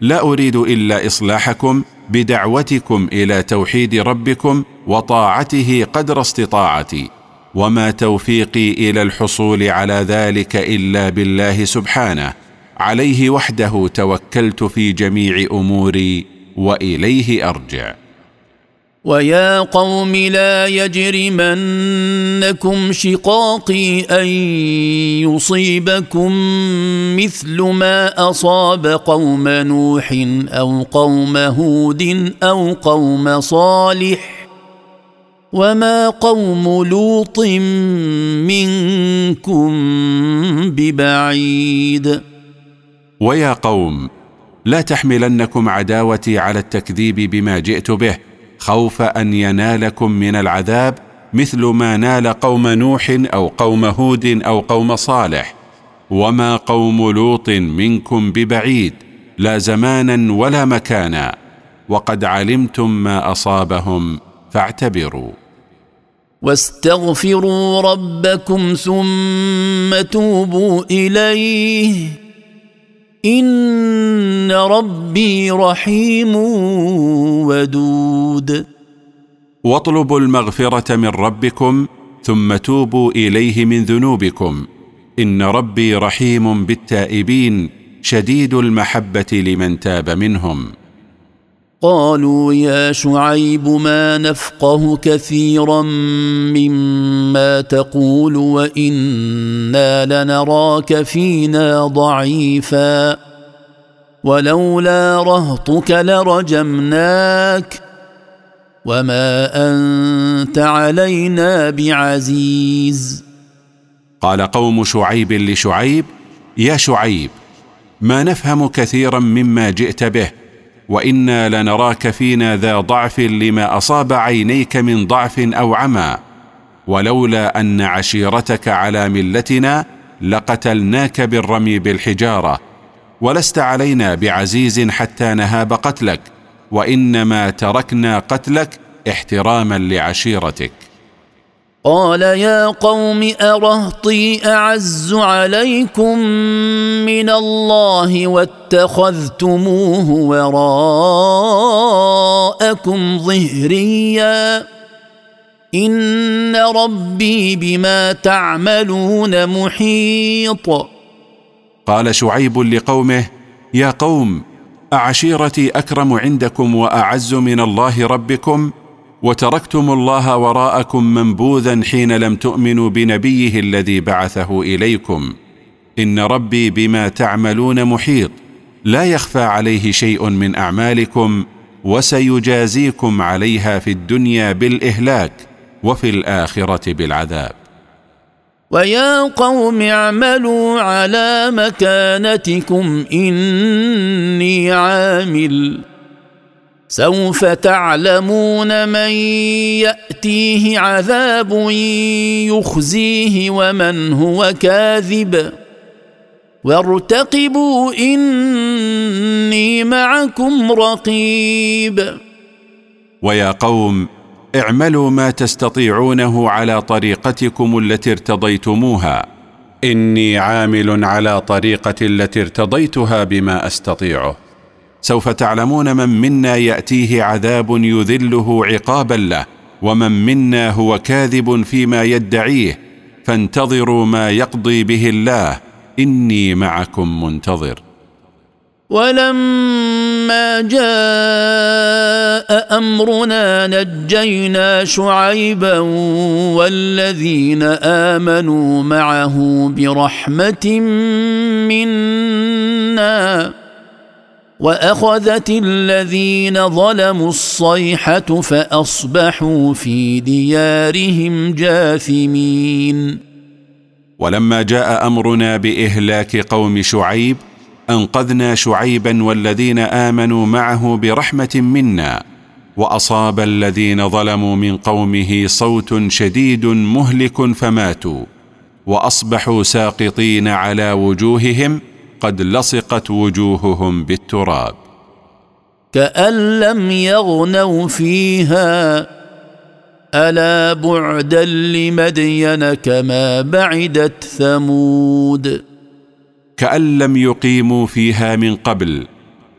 لا اريد الا اصلاحكم بدعوتكم إلى توحيد ربكم وطاعته قدر استطاعتي. وما توفيقي إلى الحصول على ذلك الا بالله سبحانه. عليه وحده توكلت في جميع اموري واليه ارجع. ويا قوم لا يجرمنكم شقاقي أن يصيبكم مثل ما أصاب قوم نوح أو قوم هود أو قوم صالح وما قوم لوط منكم ببعيد. ويا قوم لا تحملنكم عداوتي على التكذيب بما جئت به. خوف أن ينالكم من العذاب مثل ما نال قوم نوح أو قوم هود أو قوم صالح. وما قوم لوط منكم ببعيد لا زمانا ولا مكانا. وقد علمتم ما أصابهم فاعتبروا. واستغفروا ربكم ثم توبوا إليه. ان ربي رحيم ودود. واطلبوا المغفرة من ربكم ثم توبوا إليه من ذنوبكم. ان ربي رحيم بالتائبين شديد المحبة لمن تاب منهم. قالوا يا شعيب ما نفقه كثيرا مما تقول وإنا لنراك فينا ضعيفا ولولا رهطك لرجمناك وما أنت علينا بعزيز. قال قوم شعيب لشعيب يا شعيب ما نفهم كثيرا مما جئت به وإنا لنراك فينا ذا ضعف لما أصاب عينيك من ضعف أو عمى. ولولا أن عشيرتك على ملتنا لقتلناك بالرمي بالحجارة. ولست علينا بعزيز حتى نهاب قتلك. وإنما تركنا قتلك احتراما لعشيرتك. قال يا قوم أرهطي أعز عليكم من الله واتخذتموه وراءكم ظهريا. إن ربي بما تعملون محيط. قال شعيب لقومه يا قوم أعشيرتي أكرم عندكم وأعز من الله ربكم؟ وتركتم الله وراءكم منبوذا حين لم تؤمنوا بنبيه الذي بعثه إليكم. إن ربي بما تعملون محيط. لا يخفى عليه شيء من أعمالكم وسيجازيكم عليها في الدنيا بالإهلاك وفي الآخرة بالعذاب. ويا قوم اعملوا على مكانتكم إني عامل. سوف تعلمون من يأتيه عذاب يخزيه ومن هو كاذب. وارتقبوا إني معكم رقيب. ويا قوم اعملوا ما تستطيعونه على طريقتكم التي ارتضيتموها. إني عامل على طريقتي التي ارتضيتها بما أستطيعه. سوف تعلمون من منا يأتيه عذاب يذله عقابا له ومن منا هو كاذب فيما يدعيه فانتظروا ما يقضي به الله إني معكم منتظر. ولما جاء أمرنا نجينا شعيبا والذين آمنوا معه برحمة منا. وأخذت الذين ظلموا الصيحة فأصبحوا في ديارهم جاثمين. ولما جاء أمرنا بإهلاك قوم شعيب أنقذنا شعيبا والذين آمنوا معه برحمة منا وأصاب الذين ظلموا من قومه صوت شديد مهلك فماتوا وأصبحوا ساقطين على وجوههم قد لصقت وجوههم بالتراب. كأن لم يغنوا فيها ألا بعدا لمدين كما بعدت ثمود. كأن لم يقيموا فيها من قبل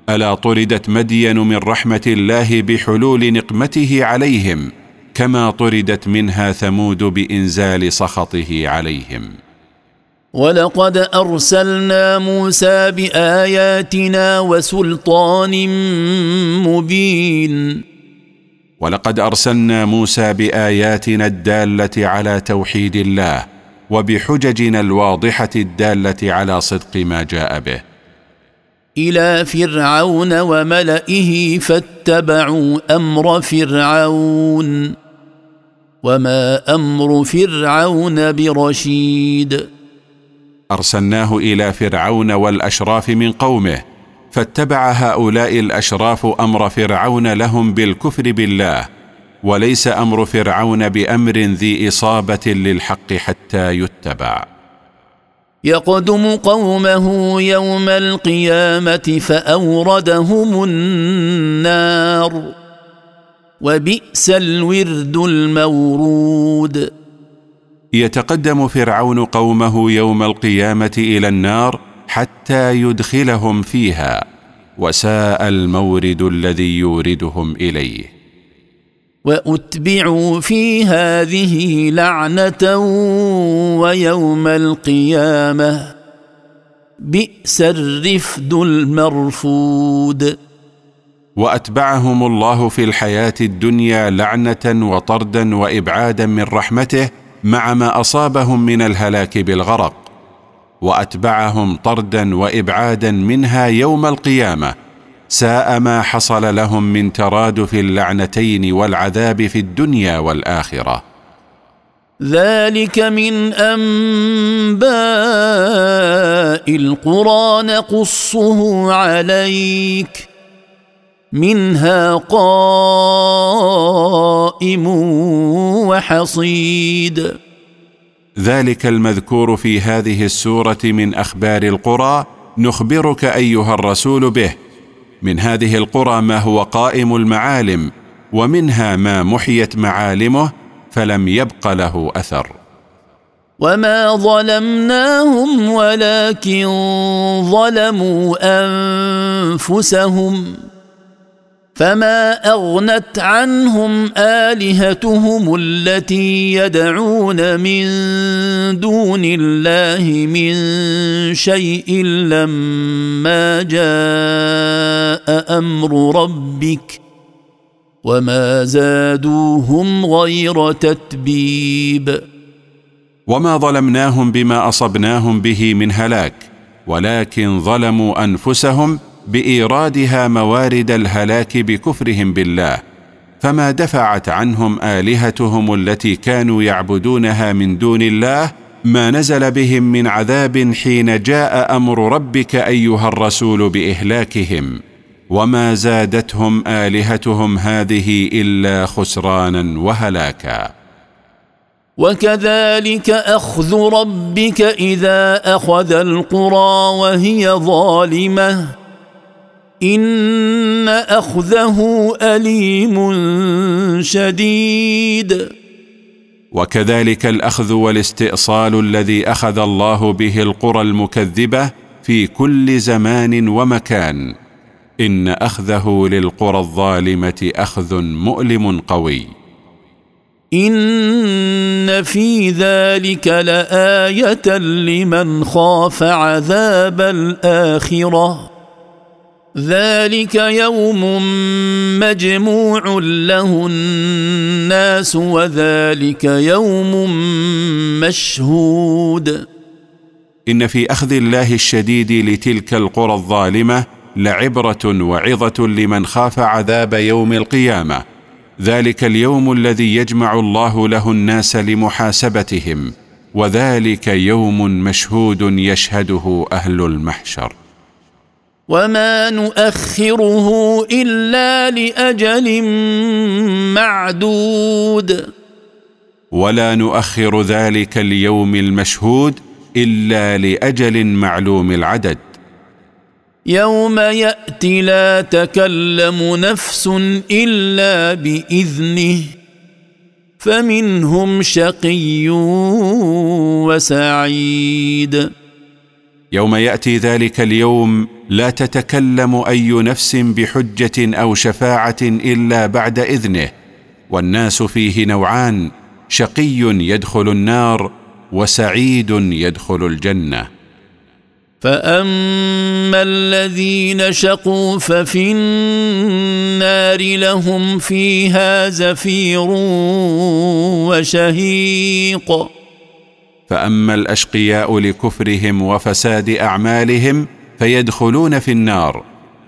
ألا طردت مدين من رحمة الله بحلول نقمته عليهم كما طردت منها ثمود بإنزال سخطه عليهم. ولقد أرسلنا موسى بآياتنا وسلطان مبين. ولقد أرسلنا موسى بآياتنا الدالة على توحيد الله وبحججنا الواضحة الدالة على صدق ما جاء به. إلى فرعون وملئه فاتبعوا أمر فرعون وما أمر فرعون برشيد. أرسلناه إلى فرعون والأشراف من قومه فاتبع هؤلاء الأشراف أمر فرعون لهم بالكفر بالله وليس أمر فرعون بأمر ذي إصابة للحق حتى يتبع. يقدم قومه يوم القيامة فأوردهم النار وبئس الورد المورود. يتقدم فرعون قومه يوم القيامة إلى النار حتى يدخلهم فيها وساء المورد الذي يوردهم إليه. وأتبعوا في هذه لعنة ويوم القيامة. بئس الرفد المرفود. وأتبعهم الله في الحياة الدنيا لعنة وطردا وإبعادا من رحمته مع ما أصابهم من الهلاك بالغرق وأتبعهم طردا وإبعادا منها يوم القيامة ساء ما حصل لهم من ترادف اللعنتين والعذاب في الدنيا والآخرة. ذلك من أنباء القرى نقصه عليك. منها قائم وحصيد. ذلك المذكور في هذه السورة من أخبار القرى نخبرك أيها الرسول به. من هذه القرى ما هو قائم المعالم ومنها ما محيت معالمه فلم يبق له أثر. وما ظلمناهم ولكن ظلموا أنفسهم. فما اغنت عنهم الهتهم التي يدعون من دون الله من شيء لما جاء أمر ربك وما زادوهم غير تتبيب وما ظلمناهم بما اصبناهم به من هلاك ولكن ظلموا انفسهم بإيرادها موارد الهلاك بكفرهم بالله فما دفعت عنهم آلهتهم التي كانوا يعبدونها من دون الله ما نزل بهم من عذاب حين جاء أمر ربك أيها الرسول بإهلاكهم وما زادتهم آلهتهم هذه إلا خسرانا وهلاكا. وكذلك أخذ ربك إذا أخذ القرى وهي ظالمة. إن أخذه أليم شديد. وكذلك الأخذ والاستئصال الذي أخذ الله به القرى المكذبة في كل زمان ومكان. إن أخذه للقرى الظالمة أخذ مؤلم قوي. إن في ذلك لآية لمن خاف عذاب الآخرة. ذلك يوم مجموع له الناس وذلك يوم مشهود. إن في أخذ الله الشديد لتلك القرى الظالمة لعبرة وعظة لمن خاف عذاب يوم القيامة. ذلك اليوم الذي يجمع الله له الناس لمحاسبتهم وذلك يوم مشهود يشهده أهل المحشر. وما نؤخره الا لاجل معدود. ولا نؤخر ذلك اليوم المشهود الا لاجل معلوم العدد. يوم ياتي لا تكلم نفس الا باذنه فمنهم شقي وسعيد. يوم ياتي ذلك اليوم لا تتكلم أي نفس بحجة أو شفاعة إلا بعد إذنه والناس فيه نوعان شقي يدخل النار وسعيد يدخل الجنة. فاما الذين شقوا ففي النار لهم فيها زفير وشهيق. فاما الاشقياء لكفرهم وفساد اعمالهم فيدخلون في النار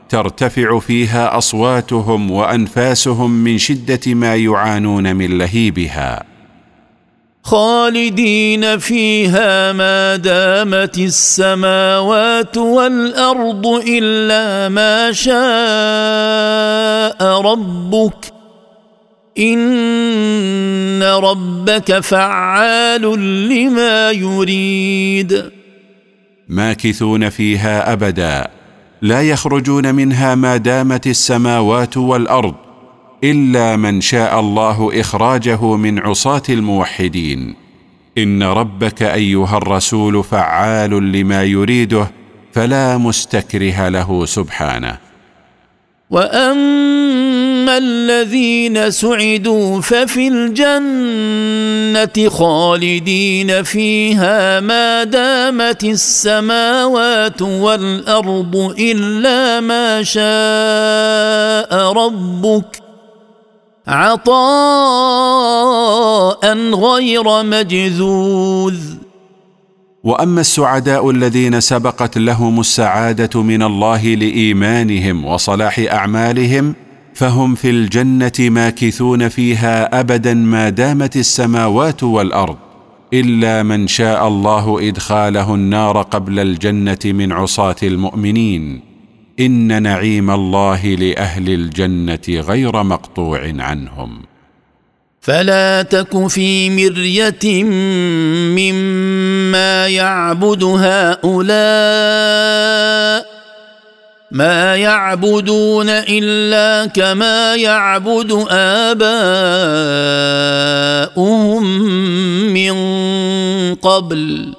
ترتفع فيها أصواتهم وأنفاسهم من شدة ما يعانون من لهيبها. خالدين فيها ما دامت السماوات والأرض إلا ما شاء ربك. إن ربك فعال لما يريد. ماكثون فيها أبدا. لا يخرجون منها ما دامت السماوات والأرض إلا من شاء الله إخراجه من عصاة الموحدين. إن ربك أيها الرسول فعال لما يريده فلا مستكره له سبحانه. وأما الذين سعدوا ففي الجنة خالدين فيها ما دامت السماوات والأرض إلا ما شاء ربك عطاء غير مجذوذ. وأما السعداء الذين سبقت لهم السعادة من الله لإيمانهم وصلاح أعمالهم فهم في الجنة ماكثون فيها أبدا ما دامت السماوات والأرض إلا من شاء الله إدخاله النار قبل الجنة من عصاة المؤمنين. إن نعيم الله لأهل الجنة غير مقطوع عنهم. فلا تك في مرية مما يعبد هؤلاء ما يعبدون الا كما يعبد اباؤهم من قبل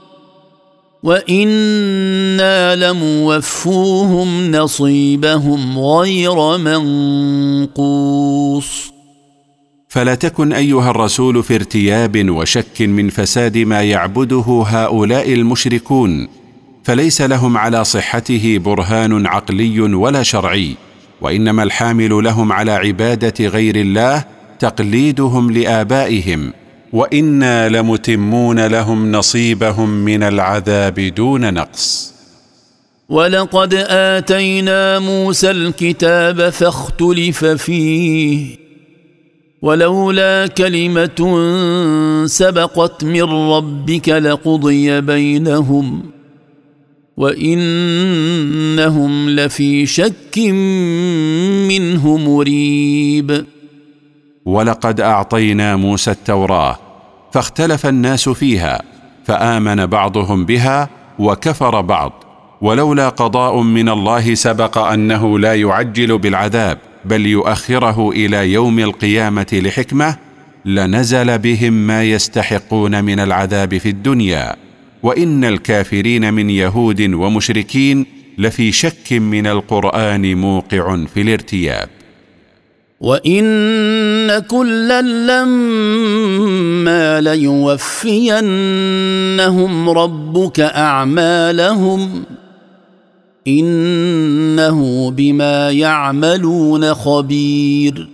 وأنا لموفوهم نصيبهم غير منقوص. فلا تكن أيها الرسول في ارتياب وشك من فساد ما يعبده هؤلاء المشركون. فليس لهم على صحته برهان عقلي ولا شرعي وإنما الحامل لهم على عبادة غير الله تقليدهم لآبائهم وإنا لمتمون لهم نصيبهم من العذاب دون نقص. ولقد آتينا موسى الكتاب فاختلف فيه ولولا كلمة سبقت من ربك لقضي بينهم. وإنهم لفي شك منه مريب. ولقد أعطينا موسى التوراة فاختلف الناس فيها فآمن بعضهم بها وكفر بعض. ولولا قضاء من الله سبق أنه لا يعجل بالعذاب بل يؤخره إلى يوم القيامة لحكمة لنزل بهم ما يستحقون من العذاب في الدنيا. وإن الكافرين من يهود ومشركين لفي شك من القرآن موقع في الارتياب. وإن كلا لما ليوفينهم ربك أعمالهم إنه بما يعملون خبير.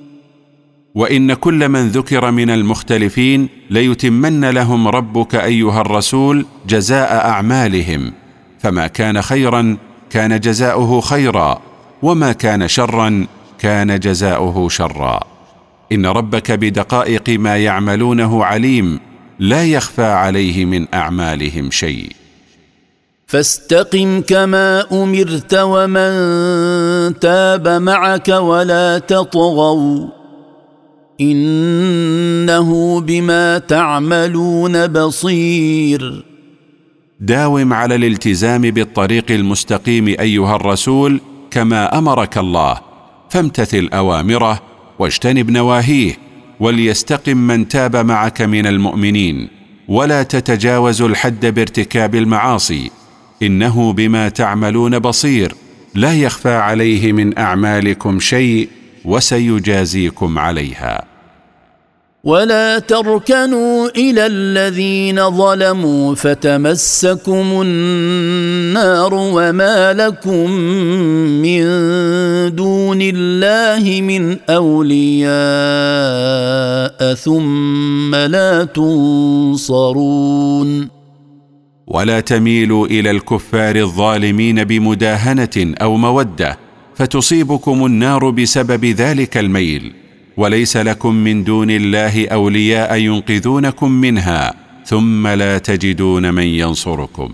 وإن كل من ذكر من المختلفين ليتمن لهم ربك أيها الرسول جزاء أعمالهم فما كان خيرا كان جزاؤه خيرا وما كان شرا كان جزاؤه شرا. إن ربك بدقائق ما يعملونه عليم لا يخفى عليه من أعمالهم شيء. فاستقم كما أمرت ومن تاب معك ولا تطغوا. إنه بما تعملون بصير. داوم على الالتزام بالطريق المستقيم أيها الرسول كما أمرك الله. فامتثل أوامره واجتنب نواهيه وليستقم من تاب معك من المؤمنين. ولا تتجاوز الحد بارتكاب المعاصي. إنه بما تعملون بصير. لا يخفى عليه من أعمالكم شيء وسيجازيكم عليها. ولا تركنوا إلى الذين ظلموا فتمسكم النار وما لكم من دون الله من أولياء ثم لا تنصرون. ولا تميلوا إلى الكفار الظالمين بمداهنة أو مودة فتصيبكم النار بسبب ذلك الميل. وليس لكم من دون الله أولياء ينقذونكم منها ثم لا تجدون من ينصركم.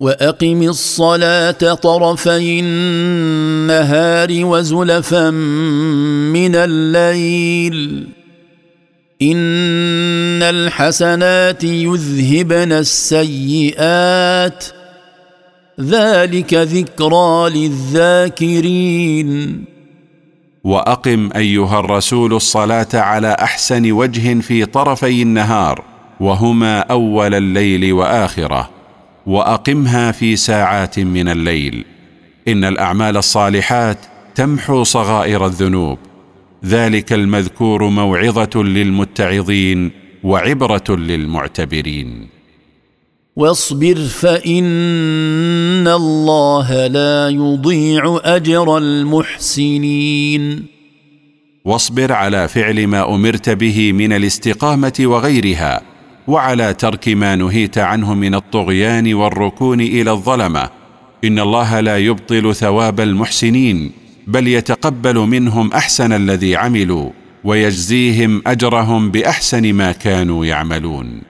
وأقم الصلاة طرفي النهار وزلفا من الليل. إن الحسنات يذهبن السيئات. ذلك ذكرى للذاكرين. وأقم أيها الرسول الصلاة على أحسن وجه في طرفي النهار وهما أول الليل وآخرة وأقمها في ساعات من الليل. إن الأعمال الصالحات تمحو صغائر الذنوب. ذلك المذكور موعظة للمتعظين وعبرة للمعتبرين. واصبر فإن الله لا يضيع أجر المحسنين. واصبر على فعل ما أمرت به من الاستقامة وغيرها وعلى ترك ما نهيت عنه من الطغيان والركون إلى الظلمة. إن الله لا يبطل ثواب المحسنين بل يتقبل منهم أحسن الذي عملوا ويجزيهم أجرهم بأحسن ما كانوا يعملون.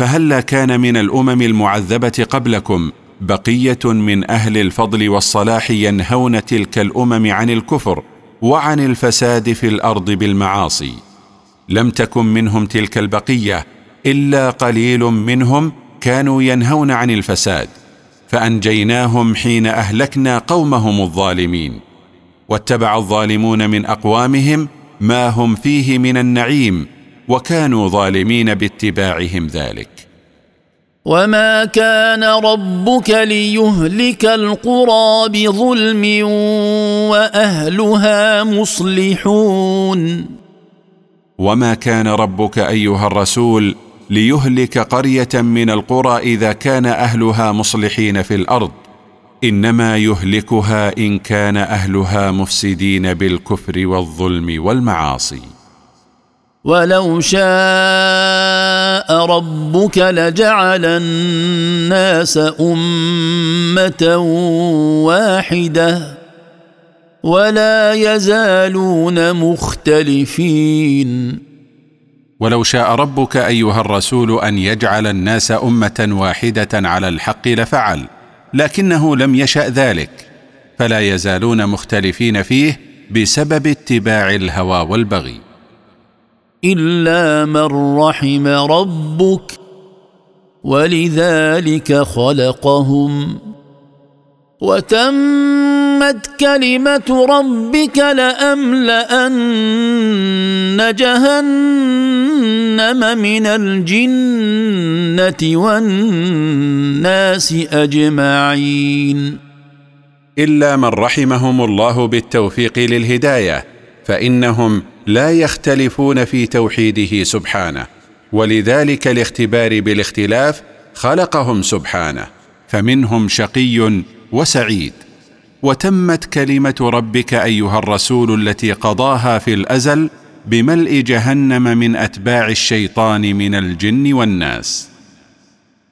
فهلا كان من الأمم المعذبة قبلكم بقية من أهل الفضل والصلاح ينهون تلك الأمم عن الكفر وعن الفساد في الأرض بالمعاصي؟ لم تكن منهم تلك البقية إلا قليل منهم كانوا ينهون عن الفساد فأنجيناهم حين أهلكنا قومهم الظالمين. واتبع الظالمون من أقوامهم ما هم فيه من النعيم وكانوا ظالمين باتباعهم ذلك. وما كان ربك ليهلك القرى بظلم واهلها مصلحون. وما كان ربك ايها الرسول ليهلك قريه من القرى اذا كان اهلها مصلحين في الأرض. انما يهلكها ان كان اهلها مفسدين بالكفر والظلم والمعاصي. ولو شاء ربك لجعل الناس امه واحدة ولا يزالون مختلفين ولو شاء ربك ايها الرسول ان يجعل الناس امه واحدة على الحق لفعل لكنه لم يشا ذلك فلا يزالون مختلفين فيه بسبب اتباع الهوى والبغي. إلا من رحم ربك ولذلك خلقهم وتمت كلمة ربك لأملأن جهنم من الجنة والناس أجمعين. إلا من رحمهم الله بالتوفيق للهداية فإنهم لا يختلفون في توحيده سبحانه ولذلك الاختبار بالاختلاف خلقهم سبحانه فمنهم شقي وسعيد. وتمت كلمة ربك أيها الرسول التي قضاها في الأزل بملء جهنم من أتباع الشيطان من الجن والناس.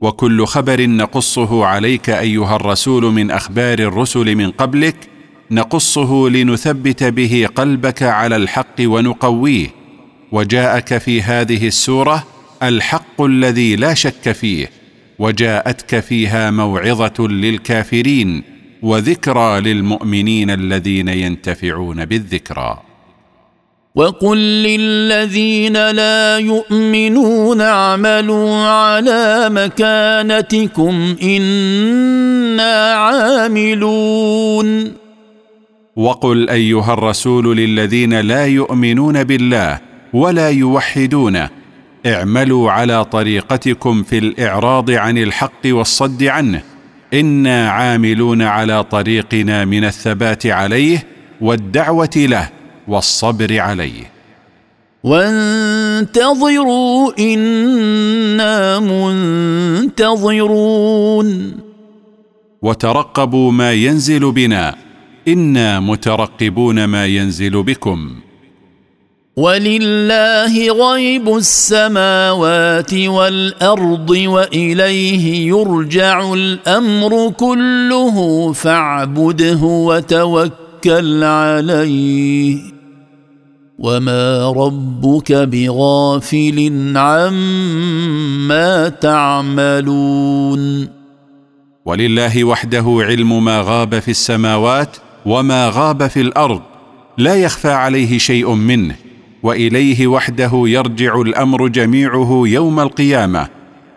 وكل خبر نقصه عليك أيها الرسول من أخبار الرسل من قبلك نقصه لنثبت به قلبك على الحق ونقويه. وجاءك في هذه السورة الحق الذي لا شك فيه وجاءتك فيها موعظة للكافرين وذكرى للمؤمنين الذين ينتفعون بالذكرى. وقل للذين لا يؤمنون اعملوا على مكانتكم إنا عاملون. وقل أيها الرسول للذين لا يؤمنون بالله ولا يوحدونه اعملوا على طريقتكم في الإعراض عن الحق والصد عنه. إنا عاملون على طريقنا من الثبات عليه والدعوة له. والصبر عليه. وانتظروا إنا منتظرون. وترقبوا ما ينزل بنا. إنا مترقبون ما ينزل بكم. ولله غيب السماوات والأرض وإليه يرجع الأمر كله فاعبده وتوكل عليه. وما ربك بغافل عما تعملون ولله وحده علم ما غاب في السماوات وما غاب في الأرض لا يخفى عليه شيء منه واليه وحده يرجع الامر جميعه يوم القيامه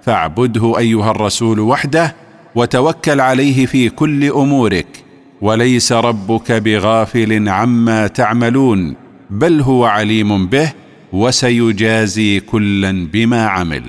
فاعبده ايها الرسول وحده وتوكل عليه في كل امورك وليس ربك بغافل عما تعملون بل هو عليم به وسيجازي كلا بما عمل.